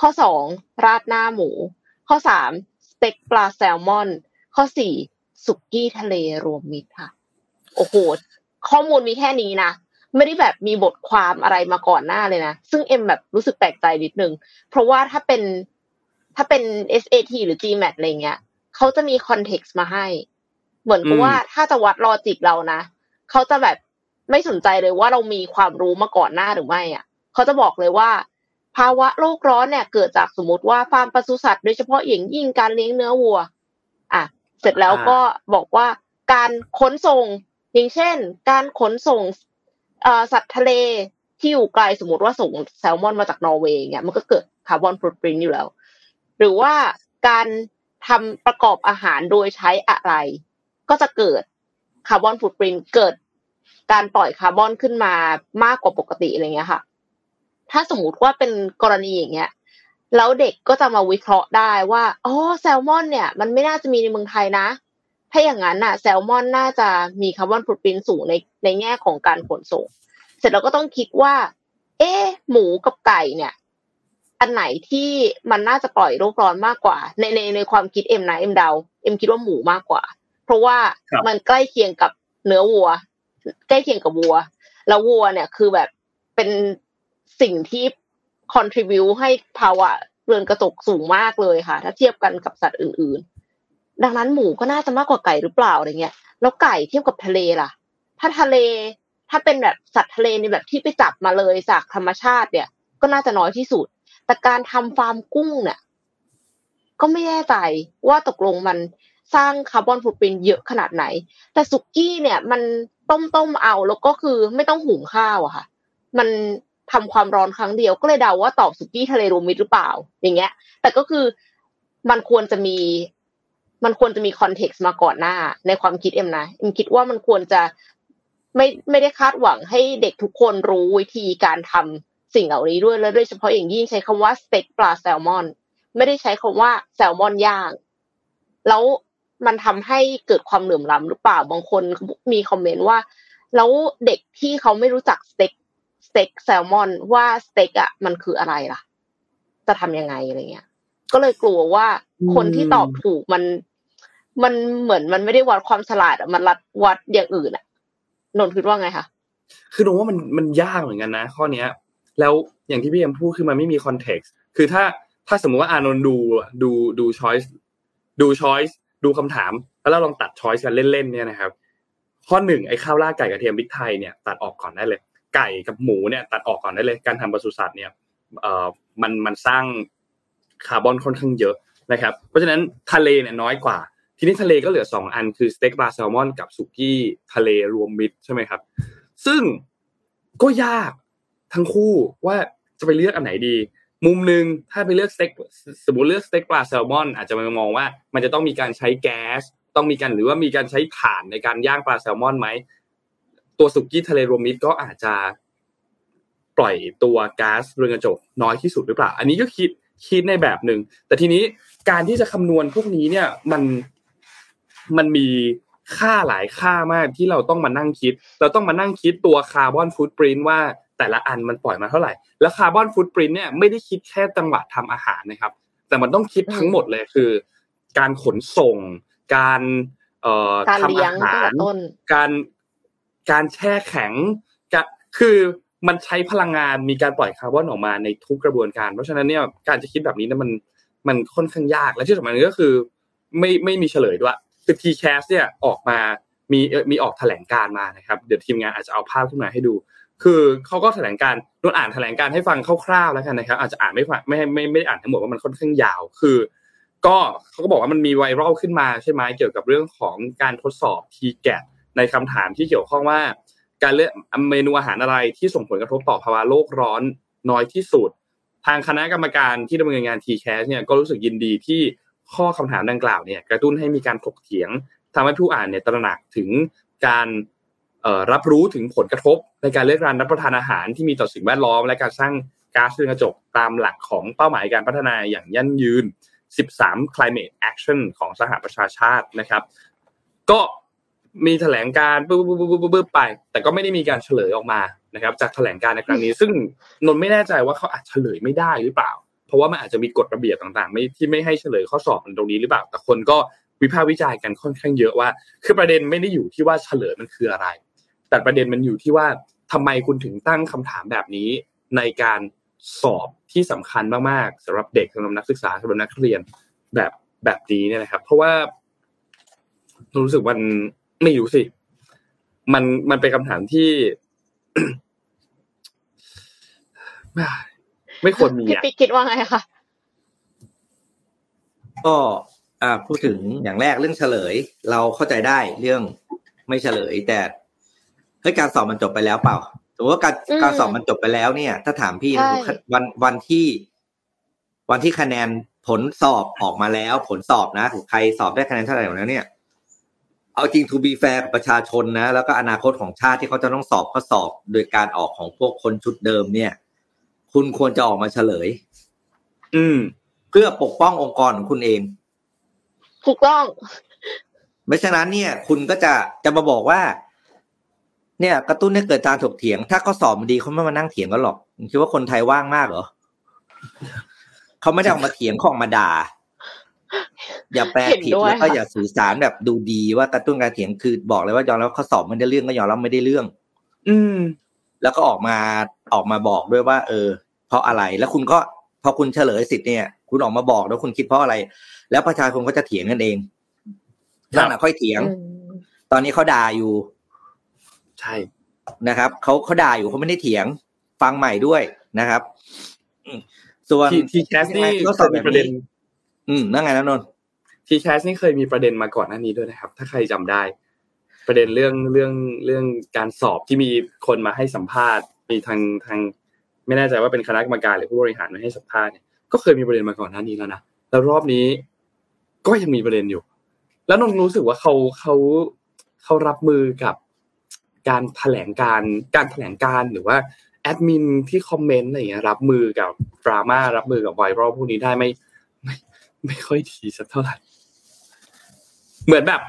ข้อสองราดหน้าหมู ข้อสามสเต็กปลาแซลมอน ข้อสี่สุกี้ทะเลรวมมิตรค่ะ โอ้โห ข้อมูลมีแค่นี้นะไม่ได้แบบมีบทความอะไรมาก่อนหน้าเลยนะ ซึ่งเอ็มแบบรู้สึกแปลกใจนิดนึง เพราะว่าถ้าเป็น ถ้าเป็น SAT หรือ GMAT อะไรเงี้ยเขาจะมี context มาให้ เหมือนกับว่าถ้าจะวัด logic เรานะเขาจะแบบไม่สนใจเลยว่าเรามีความรู้มาก่อนหน้าหรือไม่อะเขาจะบอกเลยว่า ภาวะโลกร้อนเนี่ย เกิดจากสมมติว่าฟาร์มปศุสัตว์โดยเฉพาะอย่างยิ่งการเลี้ยงเนื้อวัว อะ เสร็จแล้วก็บอกว่าการขนส่ง อย่างเช่น การขนส่งเอ่อสัตว์ทะเลที่อยู่ไกลสมมติว่าส่งแซลมอนมาจากนอร์เวย์เนี่ยมันก็เกิด carbon footprint อยู่แล้ว หรือว่าการทำประกอบอาหารโดยใช้อะไร ก็จะเกิด carbon footprint เกิด การปล่อยคาร์บอนขึ้นมามากกว่าปกติอะไรเงี้ยค่ะ ถ้าสมมติว่าเป็นกรณีอย่างเงี้ย แล้วเด็กก็จะมาวิเคราะห์ได้ว่าอ๋อแซลมอนเนี่ย มันไม่น่าจะมีในเมืองไทยนะ ถ้าอย่างนั้นน่ะ แซลมอนน่าจะมี carbon footprint สูงในในแง่ของการขนส่ง เสร็จแล้วก็ต้องคิดว่า เอ๊หมูกับไก่เนี่ย อันไหนที่มันน่าจะปล่อยโลกร้อนมากกว่า ในในในความคิดเอ็มนะเอ็มเดาเอ็มคิดว่าหมูมากกว่า เพราะว่ามันใกล้เคียงกับเนื้อวัว ใกล้เคียงกับวัว แล้ววัวเนี่ยคือแบบเป็นสิ่งที่ contribu ให้ภาวะเรือนกระจกสูงมากเลยค่ะ ถ้าเทียบกันกับสัตว์อื่น ๆ ดังนั้นหมูก็น่าจะมากกว่าไก่หรือเปล่าอะไรเงี้ยแล้วไก่เทียบกับทะเลล่ะ ถ้าทะเล ถ้าเป็นแบบสัตว์ทะเลในแบบที่ไปจับมาเลยจากธรรมชาติเนี่ย ก็น่าจะน้อยที่สุด แต่การทำฟาร์มกุ้งเนี่ยก็ไม่แน่ใจว่าตกลงมันสร้าง carbon footprint เยอะขนาดไหน แต่สุกี้เนี่ยมันต้มต้มเอาแล้วก็คือไม่ต้องหุงข้าวอะค่ะ มันทำความร้อนครั้งเดียวก็เลยเดาว่าตอบสุกี้ทะเลรวมมิตรหรือเปล่า อย่างเงี้ย แต่ก็คือมันควรจะมี มันควรจะมี context มาก่อนหน้า ในความคิดเอ็มนะเอ็มคิดว่ามันควรจะไม่ไม่ได้คาดหวังให้เด็กทุกคนรู้วิธีการทำ สิ่งเหล่านี้ด้วยแล้วโดยเฉพาะอย่างยิ่งใช้คำว่าสเต็กปลาแซลมอน ไม่ได้ใช้คำว่าแซลมอนย่าง แล้วมันทำให้เกิดความเหลื่อมล้ำหรือเปล่าบางคนมีคอมเมนต์ว่า แล้วเด็กที่เขาไม่รู้จักสเต็กสเต็กแซลมอนว่าสเต็กอะมันคืออะไรล่ะ จะทำยังไงอะไรเงี้ย ก็เลยกลัวว่าคนที่ตอบถูกมัน มันเหมือนมันไม่ได้วัดความฉลาดอะมันรัดวัดอย่างอื่นอะนนคิดว่าไงคะคือตรงว่ามันมันยากเหมือนกันนะข้อเนี้ย แล้วอย่างที่พี่เอ็มพูดคือมันไม่มี context คือถ้าถ้าสมมุติว่าอานนท์ดูดูดูช้อยส์ดูช้อยส์ดูคำถาม แล้วเราลองตัด choice กันเล่นๆเนี่ยนะครับ ข้อหนึ่งไอ้ข้าวราดไก่กระเทียมพริกไทยเนี่ยตัดออกก่อนได้เลย ไก่กับหมูเนี่ยตัดออกก่อนได้เลย การทำปศุสัตว์เนี่ยเอ่อมันมันสร้างคาร์บอนค่อนข้างเยอะนะครับ เพราะฉะนั้นทะเลเนี่ยน้อยกว่า ทีนี้ทะเลก็เหลือสองอันคือสเต็กปลาแซลมอนกับสุกี้ทะเลรวมมิตรใช่ไหมครับ ซึ่งก็ยาก ทั้งคู่ว่าจะไปเลือกอันไหนดี มุมหนึ่งถ้าไปเลือกสเต็กสมมติเลือกสเต็กปลาแซลมอน อาจจะมองว่า มันจะต้องมีการใช้แก๊สต้องมีการหรือว่ามีการใช้ถ่านในการย่างปลาแซลมอนไหมตัวสุกี้ทะเลรวมมิตรก็อาจจะปล่อยตัวก๊าซเรือนกระจกน้อยที่สุดหรือเปล่า อันนี้ก็คิดคิดในแบบหนึ่งแต่ทีนี้การที่จะคำนวณพวกนี้เนี่ยมันมันมีค่าหลายค่ามากที่เราต้องมานั่งคิด เราต้องมานั่งคิดตัวคาร์บอนฟุตปรินต์ว่า แต่ละอันมันปล่อยมาเท่าไหร่ แล้วคาร์บอนฟุตปรินต์เนี่ยไม่ได้คิดแค่จังหวะทำอาหารนะครับ แต่มันต้องคิดทั้งหมดเลยคือ การขนส่ง การเอ่อการทำเลี้ยอางตั้งหาแต่รต้นการการแช่แข็งจะคือมันใช้พลังงานมีการปล่อยคาร์บอนออกมาในทุกกระบวนการ เพราะฉะนั้นเนี่ยการจะคิดแบบนี้เนี่ยมันมันค่อนข้างยากและที่สำคัญก็คือไม่ไม่มีเฉลยด้วยคือ t c a s เนี่ยออกมามีเอ่อมีออกแถลงการมานะครับ เดี๋ยวทีมงานอาจจะเอาภาพขึ้นมาให้ดู คือเขาก็แถลงการนนอ่านแถลงการให้ฟังคร่าวๆแล้วกันนะครับ อาจจะอ่านไม่ฟังไม่ไม่ไม่ได้อ่านทั้งหมดว่ามันค่อนข้างยาว คือ ก็เขาก็บอกว่ามันมีไวรัลขึ้นมาใช่ไหมเกี่ยวกับเรื่องของการทดสอบ t g a t ในคำถามที่เกี่ยวข้องว่า การเลือกเมนูอาหารอะไรที่ส่งผลกระทบต่อภาวะโลกร้อนน้อยที่สุด ทางคณะกรรมการที่ดำเนินงาน t c a s เนี่ยก็รู้สึกยินดีที่ข้อคำถามดังกล่าวเนี่ยกระตุ้นให้มีการถกเถียงทำให้ผู้อ่านเนี่ยตระหนักถึงการ รับรู้ถึงผลกระทบในการเลือกการรับประทานอาหารที่มีต่อสิ่งแวดล้อม และการสร้างก๊าซเรือนกระจกตามหลักของเป้าหมายการพัฒนาอย่างยั่งยืน 13 climate action ของสหประชาชาตินะครับ ก็มีแถลงการปุ๊บปุ๊บปุ๊บปุ๊บไป แต่ก็ไม่ได้มีการเฉลยออกมานะครับ จากแถลงการในครั้งนี้ ซึ่งนนไม่แน่ใจว่าเขาอาจเฉลยไม่ได้หรือเปล่า เพราะว่ามันอาจจะมีกฎระเบียบต่างๆ ไม่ที่ไม่ให้เฉลยข้อสอบตรงนี้หรือเปล่า แต่คนก็วิพากษ์วิจารณ์กันค่อนข้างเยอะว่า คือประเด็นไม่ได้อยู่ที่ว่าเฉลยมันคืออะไร แต่ประเด็นมันอยู่ที่ว่าทำไมคุณถึงตั้งคำถามแบบนี้ในการสอบที่สำคัญมากๆสำหรับเด็กสำหรับนักศึกษาสำหรับนักเรียนแบบแบบนี้เนี่ยนะครับ เพราะว่ารู้สึกมันไม่รู้สิมันมันเป็นคำถามที่ไม่ควรมีพี่อะปิ๊กคิดว่าไงคะก็อ่าพูดถึงอย่างแรกเรื่องเฉลย เราเข้าใจได้เรื่องไม่เฉลย แต่ เฮ้ยการสอบมันจบไปแล้วเปล่าสมมติว่าการการสอบมันจบไปแล้วเนี่ย ถ้าถามพี่วันวันที่ วันที่คะแนนผลสอบออกมาแล้ว ผลสอบนะใครสอบได้คะแนนเท่าไหร่แล้วเนี่ย เอาจริง to be fair กับประชาชนนะ แล้วก็อนาคตของชาติที่เขาจะต้องสอบข้อสอบโดยการออกของพวกคนชุดเดิมเนี่ย คุณควรจะออกมาเฉลย อืม เพื่อปกป้ององค์กรของคุณเองถูกต้องไม่ฉะนั้นเนี่ย คุณก็จะจะมาบอกว่า เนี่ยกระตุ้นให้เกิดการถกเถียง ถ้าเขาสอบมันดีเขาไม่มานั่งเถียงกันหรอกคุณคิดว่าคนไทยว่างมากเหรอเขาไม่ได้ออกมาเถียงเขาออกมาด่า อย่าแปลผิดเห็นด้วยแล้วก็ค่ะอย่าสื่อสารแบบดูดีว่ากระตุ้นการเถียงคือบอกเลยว่ายอมรับข้อสอบไม่ได้เรื่องก็ยอมรับไม่ได้เรื่อง อืม แล้วก็ออกมาออกมาบอกด้วยว่า เออ เพราะอะไรแล้วคุณก็พอคุณเฉลยสิทธิ์เนี่ย คุณออกมาบอกแล้วคุณคิดเพราะอะไร แล้วประชาชนก็จะเถียงกันเองครับนั่นน่ะค่อยเถียงอืมตอนนี้เขาด่าอยู่ ใช่นะครับเขาเขาด่าอยู่เขาไม่ได้เถียงฟังใหม่ด้วยนะครับอืมส่วนที TCAS นี่ก็เคยมีแบบประเด็นนี้อืมนั่นไงนะนนท์ TCAS นี่เคยมีประเด็นมาก่อนหน้านี้ด้วยนะครับ ถ้าใครจำได้ ประเด็นเรื่องเรื่องเรื่องการสอบที่มีคนมาให้สัมภาษณ์ มีทางทางไม่แน่ใจว่าเป็นคณะกรรมการหรือผู้บริหารมาให้สัมภาษณ์เนี่ยก็เคยมีประเด็นมาก่อนหน้านี้แล้วนะแล้วรอบนี้ ก็ยังมีประเด็นอยู่ แล้วนนท์รู้สึกว่าเขาเขาเขารับมือกับ การแถลงการการแถลงการหรือว่าแอดมินที่คอมเมนต์อะไรอย่างเงี้ยรับมือกับดราม่ารับมือกับไวรัลพวกนี้ได้ไม่ไม่ไม่ค่อยดีสักเท่าไหร่เหมือนแบบ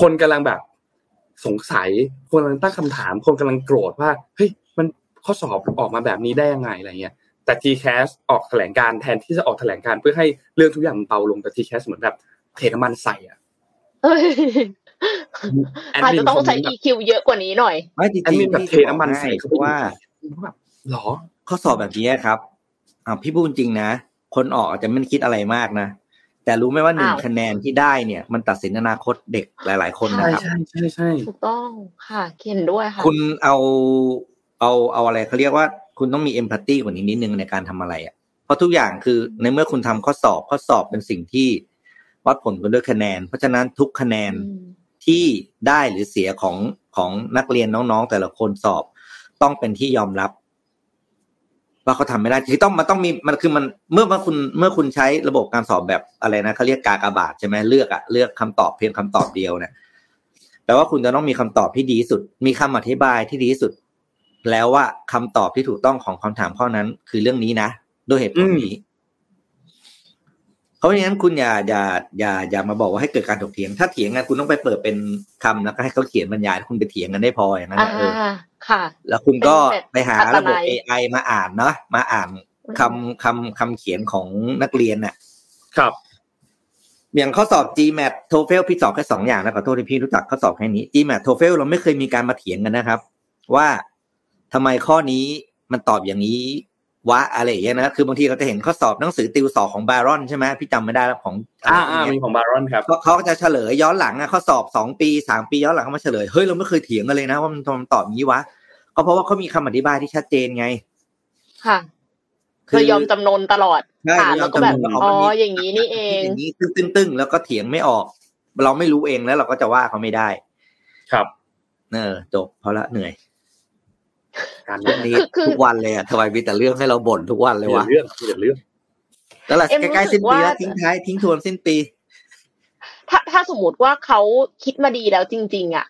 คนกำลังแบบ สงสัยคนกำลังตั้งคำถาม คนกำลังโกรธว่าเฮ้ยมันข้อสอบออกมาแบบนี้ได้ยังไงอะไรเงี้ยแต่ TCAS ออกแถลงการแทนที่จะออกแถลงการเพื่อให้เรื่องทุกอย่างมันเบาลงแต่ TCAS เหมือนแบบเทน้ำมันใส่อะ อ้ยแอดอาจมินจะต้องใช้คอมเมนต์แบบ EQ เยอะกว่านี้หน่อยไม่จริงแอดมินๆแบบพี่เทน้ำมันใส่เพเข้าไปราะว่าแบบหรอข้อสอบแบบนี้ครับอ่าพี่พูดจริงนะ คนออกอาจจะไม่ได้คิดอะไรมากนะ แต่รู้ไหมว่าหนึ่งอ้าวคะแนนที่ได้เนี่ย มันตัดสินอนาคตเด็กหลาย ๆ คนนะใช่ครับ ใช่ใช่ใช่ถูกต้องค่ะเห็นด้วยค่ะ คุณเอาเอาเอาอะไรเขาเรียกว่า คุณต้องมีเอมพัตตีกว่านี้นิดนึงในการทำอะไรอะเพราะทุกอย่างคือในเมื่อคุณทำข้อสอบข้อสอบเป็นสิ่งที่ วัดผลกันด้วยคะแนน เพราะฉะนั้นทุกคะแนนอืมที่ได้หรือเสียของของนักเรียนน้องๆแต่ละคนสอบ ต้องเป็นที่ยอมรับว่าเขาทำไม่ได้คือต้องมันต้องมีมันคือมันเมื่อว่าคุณเมื่อคุณใช้ระบบการสอบแบบอะไรนะเขาเรียกกากบาทใช่ไหมเลือกอะเลือกคำตอบเพียงคำตอบเดียวเนี่ยแปลว่าคุณจะต้องมีคำตอบที่ดีที่สุด มีคำอธิบายที่ดีที่สุด แล้วว่าคำตอบที่ถูกต้องของคำถามข้อนั้น คือเรื่องนี้นะด้วยเหตุผลนี้ เพราะฉะนั้นคุณอย่าอย่าอย่าอย่ามาบอกว่าให้เกิดการถกเถียง ถ้าเถียงกันคุณต้องไปเปิดเป็นคำแล้วก็ให้เขาเขียนบรรยายคุณไปเถียงกันได้พออย่างนั้นอ่านะเออค่ะ แล้วคุณก็เป็นแบบไปหาอัตระบบนัย AI มาอ่านเนาะมาอ่านคำคำคำเขียนของนักเรียนน่ะ ครับ อย่างข้อสอบ GMAT TOEFL พี่สอบแค่สองอย่างนะขอโทษที่พี่รู้จักข้อสอบแค่นี้ GMAT TOEFL เราไม่เคยมีการมาเถียงกันนะครับ ว่าทำไมข้อนี้มันตอบอย่างนี้ วะอะไรอย่างเงี้ยนะคือบางทีเราจะเห็นข้อสอบหนังสือติวสอบของบารอนใช่ไหมพี่จำไม่ได้แล้วของอ่าะไรอ่าย่งมีเงี้ยของบารอนครับเขาเขาก็จะเฉลยย้อนหลังอะข้อสอบสองปีสามปีย้อนหลังเขามาเฉลยเฮ้ยเราไม่เคยเถียงกันเลยนะว่ามันมันตอบอย่างนี้วะก็เพราะว่าเขามีคำอธิบายที่ชัดเจนไง ค่ะคือเรายอมจำนนตลอดใช่อ่านแล้วก็แบบเรายอมจำนนอ๋อว่ามันมีอย่างนี้นี่เองอย่างนี้ตึ้งตึ้งตึ้งแล้วก็เถียงไม่ออก เราไม่รู้เองแล้วเราก็จะว่าเขาไม่ได้ ครับ เออจบพอละเหนื่อย การช่วงนี้คือคือทุกวันเลยอะทำไมมีแต่เรื่องให้เราบ่นทุกวันเลมียวะแต่เรื่องมีแต่เรื่องแล้วล่ะเอ็มใกล้ๆสิ้นปีแล้วรู้สึกว่าทิ้งท้ายทิ้งทวนสิ้นปี ถ้าถ้าสมมติว่าเขาคิดมาดีแล้วจริง ๆ อะ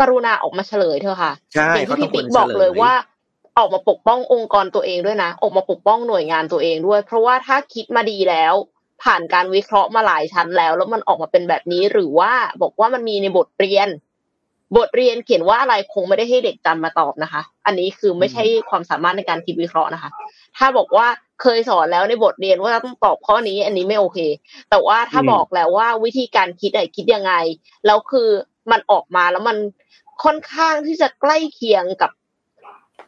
กรุณาออกมาเฉลยเถอะค่ะใช่อย่างเขาที่ต้อพี่งควปิ๊รกบอกเฉลเลยยว่า ออกมาปกป้ององค์กรตัวเองด้วยนะออกมาปกป้องหน่วยงานตัวเองด้วย เพราะว่าถ้าคิดมาดีแล้ว ผ่านการวิเคราะห์มาหลายชั้นแล้ว แล้วมันออกมาเป็นแบบนี้หรือว่าบอกว่ามันมีในบทเรียน บทเรียนเขียนว่าอะไรคงไม่ได้ให้เด็กจำมาตอบนะคะ อันนี้คือไม่ใช่ความสามารถในการคิดวิเคราะห์นะคะ ถ้าบอกว่าเคยสอนแล้วในบทเรียนว่าต้องตอบข้อนี้ อันนี้ไม่โอเค แต่ว่าถ้าอืมบอกแล้วว่าวิธีการคิดอะคิดยังไง แล้วคือมันออกมาแล้วมันค่อนข้างที่จะใกล้เคียงกับ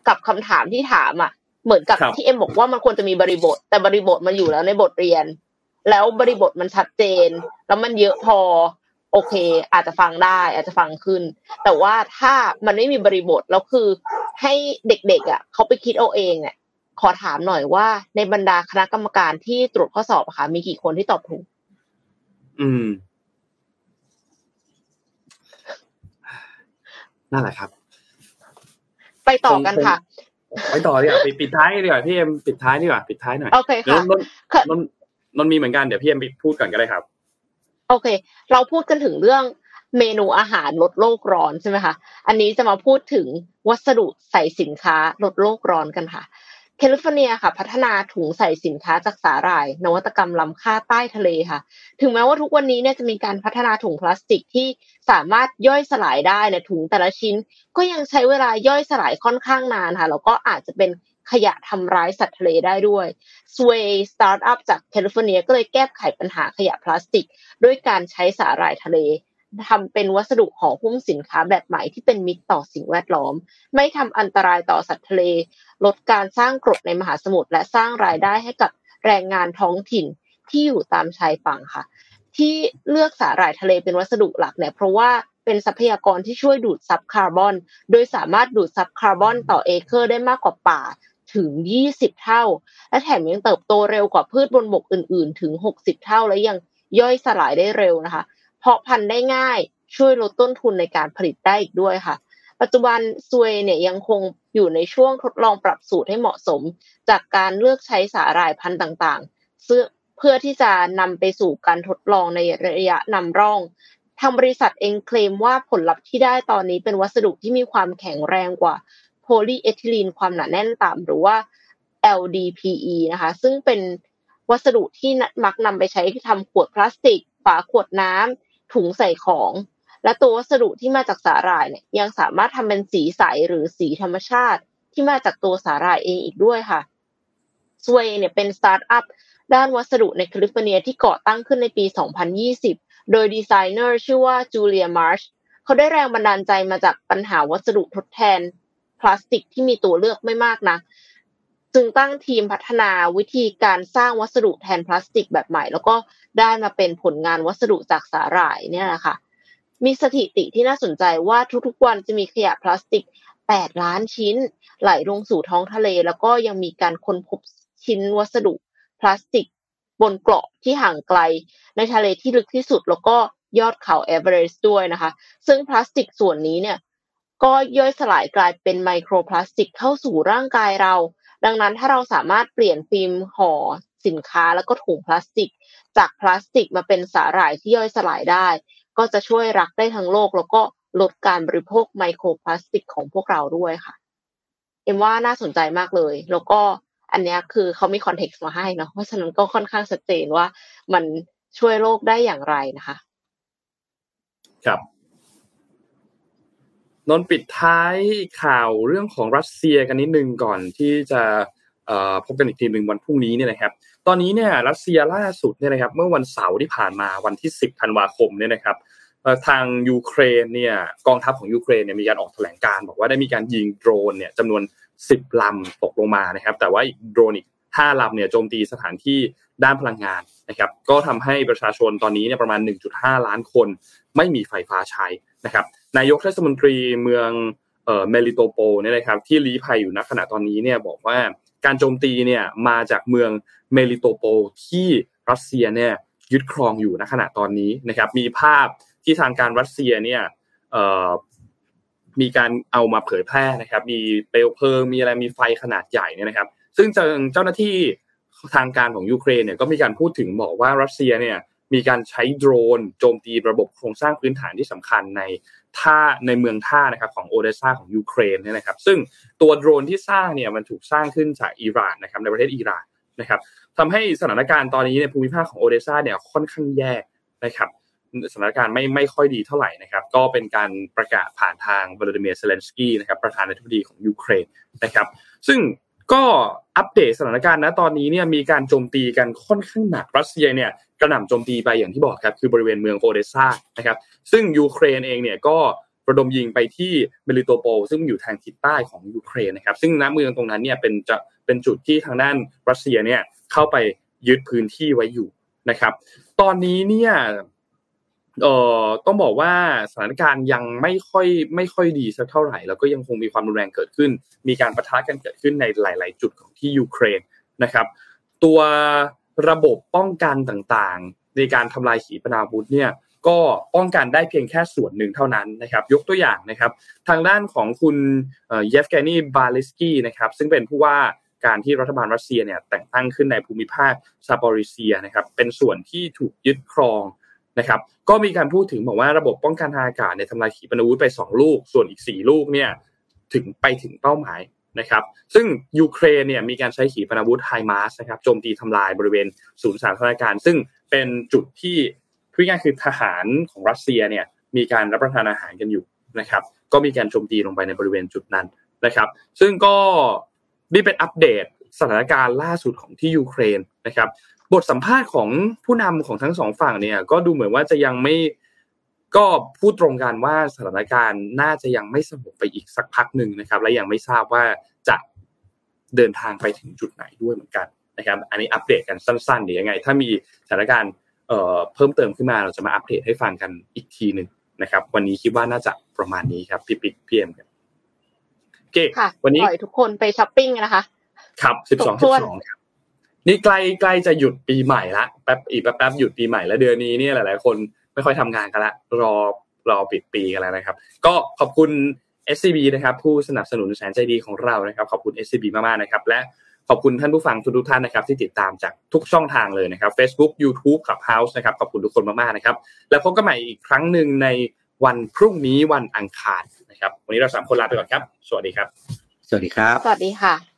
กับคำถามที่ถามอะ เหมือนกับครับที่เอ็มบอกว่ามันควรจะมีบริบท แต่บริบทมันอยู่แล้วในบทเรียน แล้วบริบทมันชัดเจน แล้วมันเยอะพอ โอเค อาจจะฟังได้ อาจจะฟังขึ้น แต่ว่าถ้ามันไม่มีบริบทแล้วคือให้เด็กๆอะเขาไปคิดเอาเองเนี่ยขอถามหน่อยว่า ในบรรดาคณะกรรมการที่ตรวจข้อสอบอะค่ะ มีกี่คนที่ตอบถูก อืม นั่นแหละครับ ไปต่อกันค่ะ ไปต่อดีกว่าปิดปิดท้ายดีกว่าพี่เอ็มปิดท้ายดีกว่าปิดท้ายหน่อยโอเคเดี๋ยวค่ะนนท์ค่ะนนท์นนท์มีเหมือนกันเดี๋ยวพี่เอ็มพูดก่อนก็ได้ครับ โอเค เราพูดกันถึงเรื่องเมนูอาหารลดโลกร้อนใช่ไหมคะอันนี้จะมาพูดถึงวัสดุใส่สินค้าลดโลกร้อนกันค่ะแคลิฟอร์เนียค่ะ พัฒนาถุงใส่สินค้าจากสาหร่าย นวัตกรรมล้ำค่าใต้ทะเลค่ะ ถึงแม้ว่าทุกวันนี้เนี่ยจะมีการพัฒนาถุงพลาสติกที่สามารถย่อยสลายได้ในถุงแต่ละชิ้น ก็ยังใช้เวลาย่อยสลายค่อนข้างนานค่ะแล้วก็อาจจะเป็น ขยะทำร้ายสัตว์ทะเลได้ด้วย Sway สตาร์ทอัพจากแคลิฟอร์เนียก็เลยแก้ไขปัญหาขยะพลาสติก ด้วยการใช้สาหร่ายทะเลทำเป็นวัสดุห่อหุ้มสินค้าแบบใหม่ที่เป็นมิตรต่อสิ่งแวดล้อม ไม่ทำอันตรายต่อสัตว์ทะเล ลดการสร้างกรดในมหาสมุทรและสร้างรายได้ให้กับแรงงานท้องถิ่นที่อยู่ตามชายฝั่งค่ะ ที่เลือกสาหร่ายทะเลเป็นวัสดุหลักเนี่ยเพราะว่าเป็นทรัพยากรที่ช่วยดูดซับคาร์บอน โดยสามารถดูดซับคาร์บอนต่อเอเคอร์ได้มากกว่าป่า ถึง 20 เท่า และแถมยังเติบโตเร็วกว่าพืชบนบกอื่น ๆ ถึง 60 เท่า และยังย่อยสลายได้เร็วนะคะ เพาะพันธุ์ได้ง่ายช่วยลดต้นทุนในการผลิตได้อีกด้วยค่ะ ปัจจุบัน Sway เนี่ยยังคงอยู่ในช่วงทดลองปรับสูตรให้เหมาะสม จากการเลือกใช้สาหร่ายพันธุ์ต่างๆซึ่งเพื่อที่จะนำไปสู่การทดลองในระยะนำร่องทางบริษัทเองเคลมว่าผลลัพธ์ที่ได้ตอนนี้เป็นวัสดุที่มีความแข็งแรงกว่า โพลีเอทิลีนความหนาแน่นต่ำหรือว่า LDPE นะคะ ซึ่งเป็นวัสดุที่มักนำไปใช้ทำขวดพลาสติก ฝาขวดน้ำถุงใส่ของ และตัววัสดุที่มาจากสาหร่ายเนี่ยยังสามารถทำเป็นสีใสหรือสีธรรมชาติที่มาจากตัวสาหร่ายเองอีกด้วยค่ะ Sway เนี่ยเป็นสตาร์ทอัพด้านวัสดุในแคลิฟอร์เนียที่ก่อตั้งขึ้นในปี 2020 โดยดีไซเนอร์ชื่อว่าจูเลียมาร์ชเขาได้แรงบันดาลใจมาจากปัญหาวัสดุทดแทน พลาสติกที่มีตัวเลือกไม่มากนะจึงตั้งทีมพัฒนาวิธีการสร้างวัสดุแทนพลาสติกแบบใหม่ แล้วก็ได้มาเป็นผลงานวัสดุจากสาหร่ายเนี่ยแหละคะมีสถิติที่น่าสนใจว่าทุกๆวันจะมีขยะพลาสติก 8 ล้านชิ้น ไหลลงสู่ท้องทะเล แล้วก็ยังมีการค้นพบชิ้นวัสดุพลาสติก บนเกาะที่ห่างไกล ในทะเลที่ลึกที่สุดแล้วก็ยอดเขาเอเวอเรสต์ด้วยนะคะ ซึ่งพลาสติกส่วนนี้เนี่ย ก็ย่อยสลายกลายเป็นไมโครพลาสติกเข้าสู่ร่างกายเรา ดังนั้นถ้าเราสามารถเปลี่ยนฟิล์มห่อสินค้าแล้วก็ถุงพลาสติก จากพลาสติกมาเป็นสาหร่ายที่ย่อยสลายได้ ก็จะช่วยรักษ์ได้ทั้งโลก แล้วก็ลดการบริโภคไมโครพลาสติกของพวกเราด้วยค่ะ เอ็มว่าน่าสนใจมากเลย แล้วก็อันนี้คือเขามี context มาให้เนาะเพราะฉะนั้นก็ค่อนข้างชัดเจนว่ามันช่วยโลกได้อย่างไรนะคะ ครับ นนปิดท้ายข่าวเรื่องของรัสเซียกันนิดนึงก่อนที่จะพบกันอีกทีหนึ่งวันพรุ่งนี้เนี่ยนะครับ ตอนนี้เนี่ยรัสเซียล่าสุดเนี่ยนะครับ เมื่อวันเสาร์ที่ผ่านมาวันที่ 10 ธันวาคมเนี่ยนะครับทางยูเครนเนี่ยกองทัพของยูเครนเนี่ยมีการออกแถลงการณ์บอกว่าได้มีการยิงโดรนเนี่ยจำนวน 10 ลำตกลงมานะครับ แต่ว่าอีกโดรนอีก5ลำเนี่ยโจมตีสถานที่ด้านพลังงานนะครับ ก็ทำให้ประชาชนตอนนี้เนี่ยประมาณ 1.5 ล้านคน ไม่มีไฟฟ้าใช้ นะครับนายกเทศมนตรีเมืองเมลิโตโปเนี่ยนะครับที่ลี้ภัยอยู่ณขณะตอนนี้เนี่ยบอกว่าการโจมตีเนี่ยมาจากเมืองเมลิโตโปที่รัสเซียเนี่ยยึดครองอยู่ณขณะตอนนี้นะครับมีภาพที่ทางการรัสเซียเนี่ยมีการเอามาเผยแพร่นะครับ มีเปลวเพลิงมีอะไรมีไฟขนาดใหญ่เนี่ยนะครับ ซึ่งเจ้าหน้าที่ทางการของยูเครนเนี่ยก็มีการพูดถึงบอกว่ารัสเซียเนี่ย มีการใช้โดรนโจมตีระบบโครงสร้างพื้นฐานที่สำคัญในท่าในเมืองท่านะครับของโอเดซาของยูเครนเนี่ยนะครับ ซึ่งตัวโดรนที่สร้างเนี่ยมันถูกสร้างขึ้นจากอิหร่านนะครับในประเทศอิหร่านนะครับทำให้สถานการณ์ตอนนี้ในภูมิภาคของโอเดซาเนี่ยค่อนข้างแย่นะครับสถานการณ์ไม่ไม่ค่อยดีเท่าไหร่นะครับ ก็เป็นการประกาศผ่านทางวลาดิเมียร์เซเลนสกี้นะครับประธานาธิบดีของยูเครนนะครับ ซึ่ง ก็อัปเดตสถานการณ์นะตอนนี้เนี่ยมีการโจมตีกันค่อนข้างหนักรัสเซียเนี่ยกระหน่ำโจมตีไปอย่างที่บอกครับคือบริเวณเมืองโอเดซานะครับซึ่งยูเครนเองเนี่ยก็ระดมยิงไปที่เมลิโตโปซึ่งอยู่ทางทิศใต้ของยูเครนนะครับซึ่งณเมืองตรงนั้นเนี่ยเป็นจะเป็นจุดที่ทางด้านรัสเซียเนี่ยเข้าไปยึดพื้นที่ไว้อยู่นะครับ ตอนนี้เนี่ย เอ่อต้องบอกว่าสถานการณ์ยังไม่ค่อยไม่ค่อยดีสักเท่าไหร่ แล้วก็ยังคงมีความรุนแรงเกิดขึ้น มีการประทะกันเกิดขึ้นในหลาย ๆ จุดของที่ยูเครนนะครับ ตัวระบบป้องกันต่างๆ ในการทำลายขีปนาวุธเนี่ยก็ป้องกันได้เพียงแค่ส่วนหนึ่งเท่านั้นนะครับ ยกตัวอย่างนะครับ ทางด้านของคุณเยฟแกนีบาลิสกี้นะครับซึ่งเป็นผู้ว่าการที่รัฐบาลรัสเซียเนี่ยแต่งตั้งขึ้นในภูมิภาคซาปอริเซียนะครับเป็นส่วนที่ถูกยึดครอง นะครับก็มีการพูดถึงบอกว่าระบบป้องกันทางอากาศในทำลายขีปนาวุธไป 2 ลูก ส่วนอีก 4 ลูกเนี่ยถึงไปถึงเป้าหมายนะครับซึ่งยูเครนเนี่ยมีการใช้ขีปนาวุธไฮมาสนะครับโจมตีทำลายบริเวณศูนย์สาธารณการ ซึ่งเป็นจุดที่พูดง่ายคือทหารของรัสเซียเนี่ยมีการรับประทานอาหารกันอยู่นะครับก็มีการโจมตีลงไปในบริเวณจุดนั้นนะครับซึ่งก็นี่เป็นอัปเดตสถานการณ์ล่าสุดของที่ยูเครนนะครับ บทสัมภาษณ์ของผู้นำของทั้งสองฝั่งเนี่ย ก็ดูเหมือนว่าจะยังไม่ก็พูดตรงกันว่าสถานการณ์น่าจะยังไม่สงบไปอีกสักพักหนึ่งนะครับ และยังไม่ทราบว่าจะเดินทางไปถึงจุดไหนด้วยเหมือนกันนะครับ อันนี้อัปเดตกันสั้นๆเดี๋ยวยังไง ถ้ามีสถานการณ์เอ่อเพิ่มเติมขึ้นมาเราจะมาอัปเดตให้ฟังกันอีกทีหนึ่งนะครับ วันนี้คิดว่าน่าจะประมาณนี้ครับพี่ปิ๊กพี่เอ็มครับโอเคค่ะวันนี้ปล่อยทุกคนไปช้อปปิ้งนะคะ ครับสิบสองครสิบบถ้วนสองครับ นี่ใกล้ใกล้จะหยุดปีใหม่ละแป๊บอีกแป๊บแป๊บหยุดปีใหม่แล้วเดือนนี้เนี่ยหลาย ๆ คนไม่ค่อยทำงานกันละรอรอปิดปีกันแล้วนะครับ ก็ขอบคุณ SCB นะครับ ผู้สนับสนุนแสนใจดีของเรานะครับ ขอบคุณ SCB มากๆนะครับ และขอบคุณท่านผู้ฟังทุกๆท่านนะครับ ที่ติดตามจากทุกช่องทางเลยนะครับ Facebook YouTube Clubhouse นะครับขอบคุณทุกคนมากๆนะครับ แล้วพบกันใหม่อีกครั้งหนึ่งในวันพรุ่งนี้วันอังคารนะครับ วันนี้เราสามคนลาไปก่อนครับ สวัสดีครับ สวัสดีครับ สวัสดีค่ะ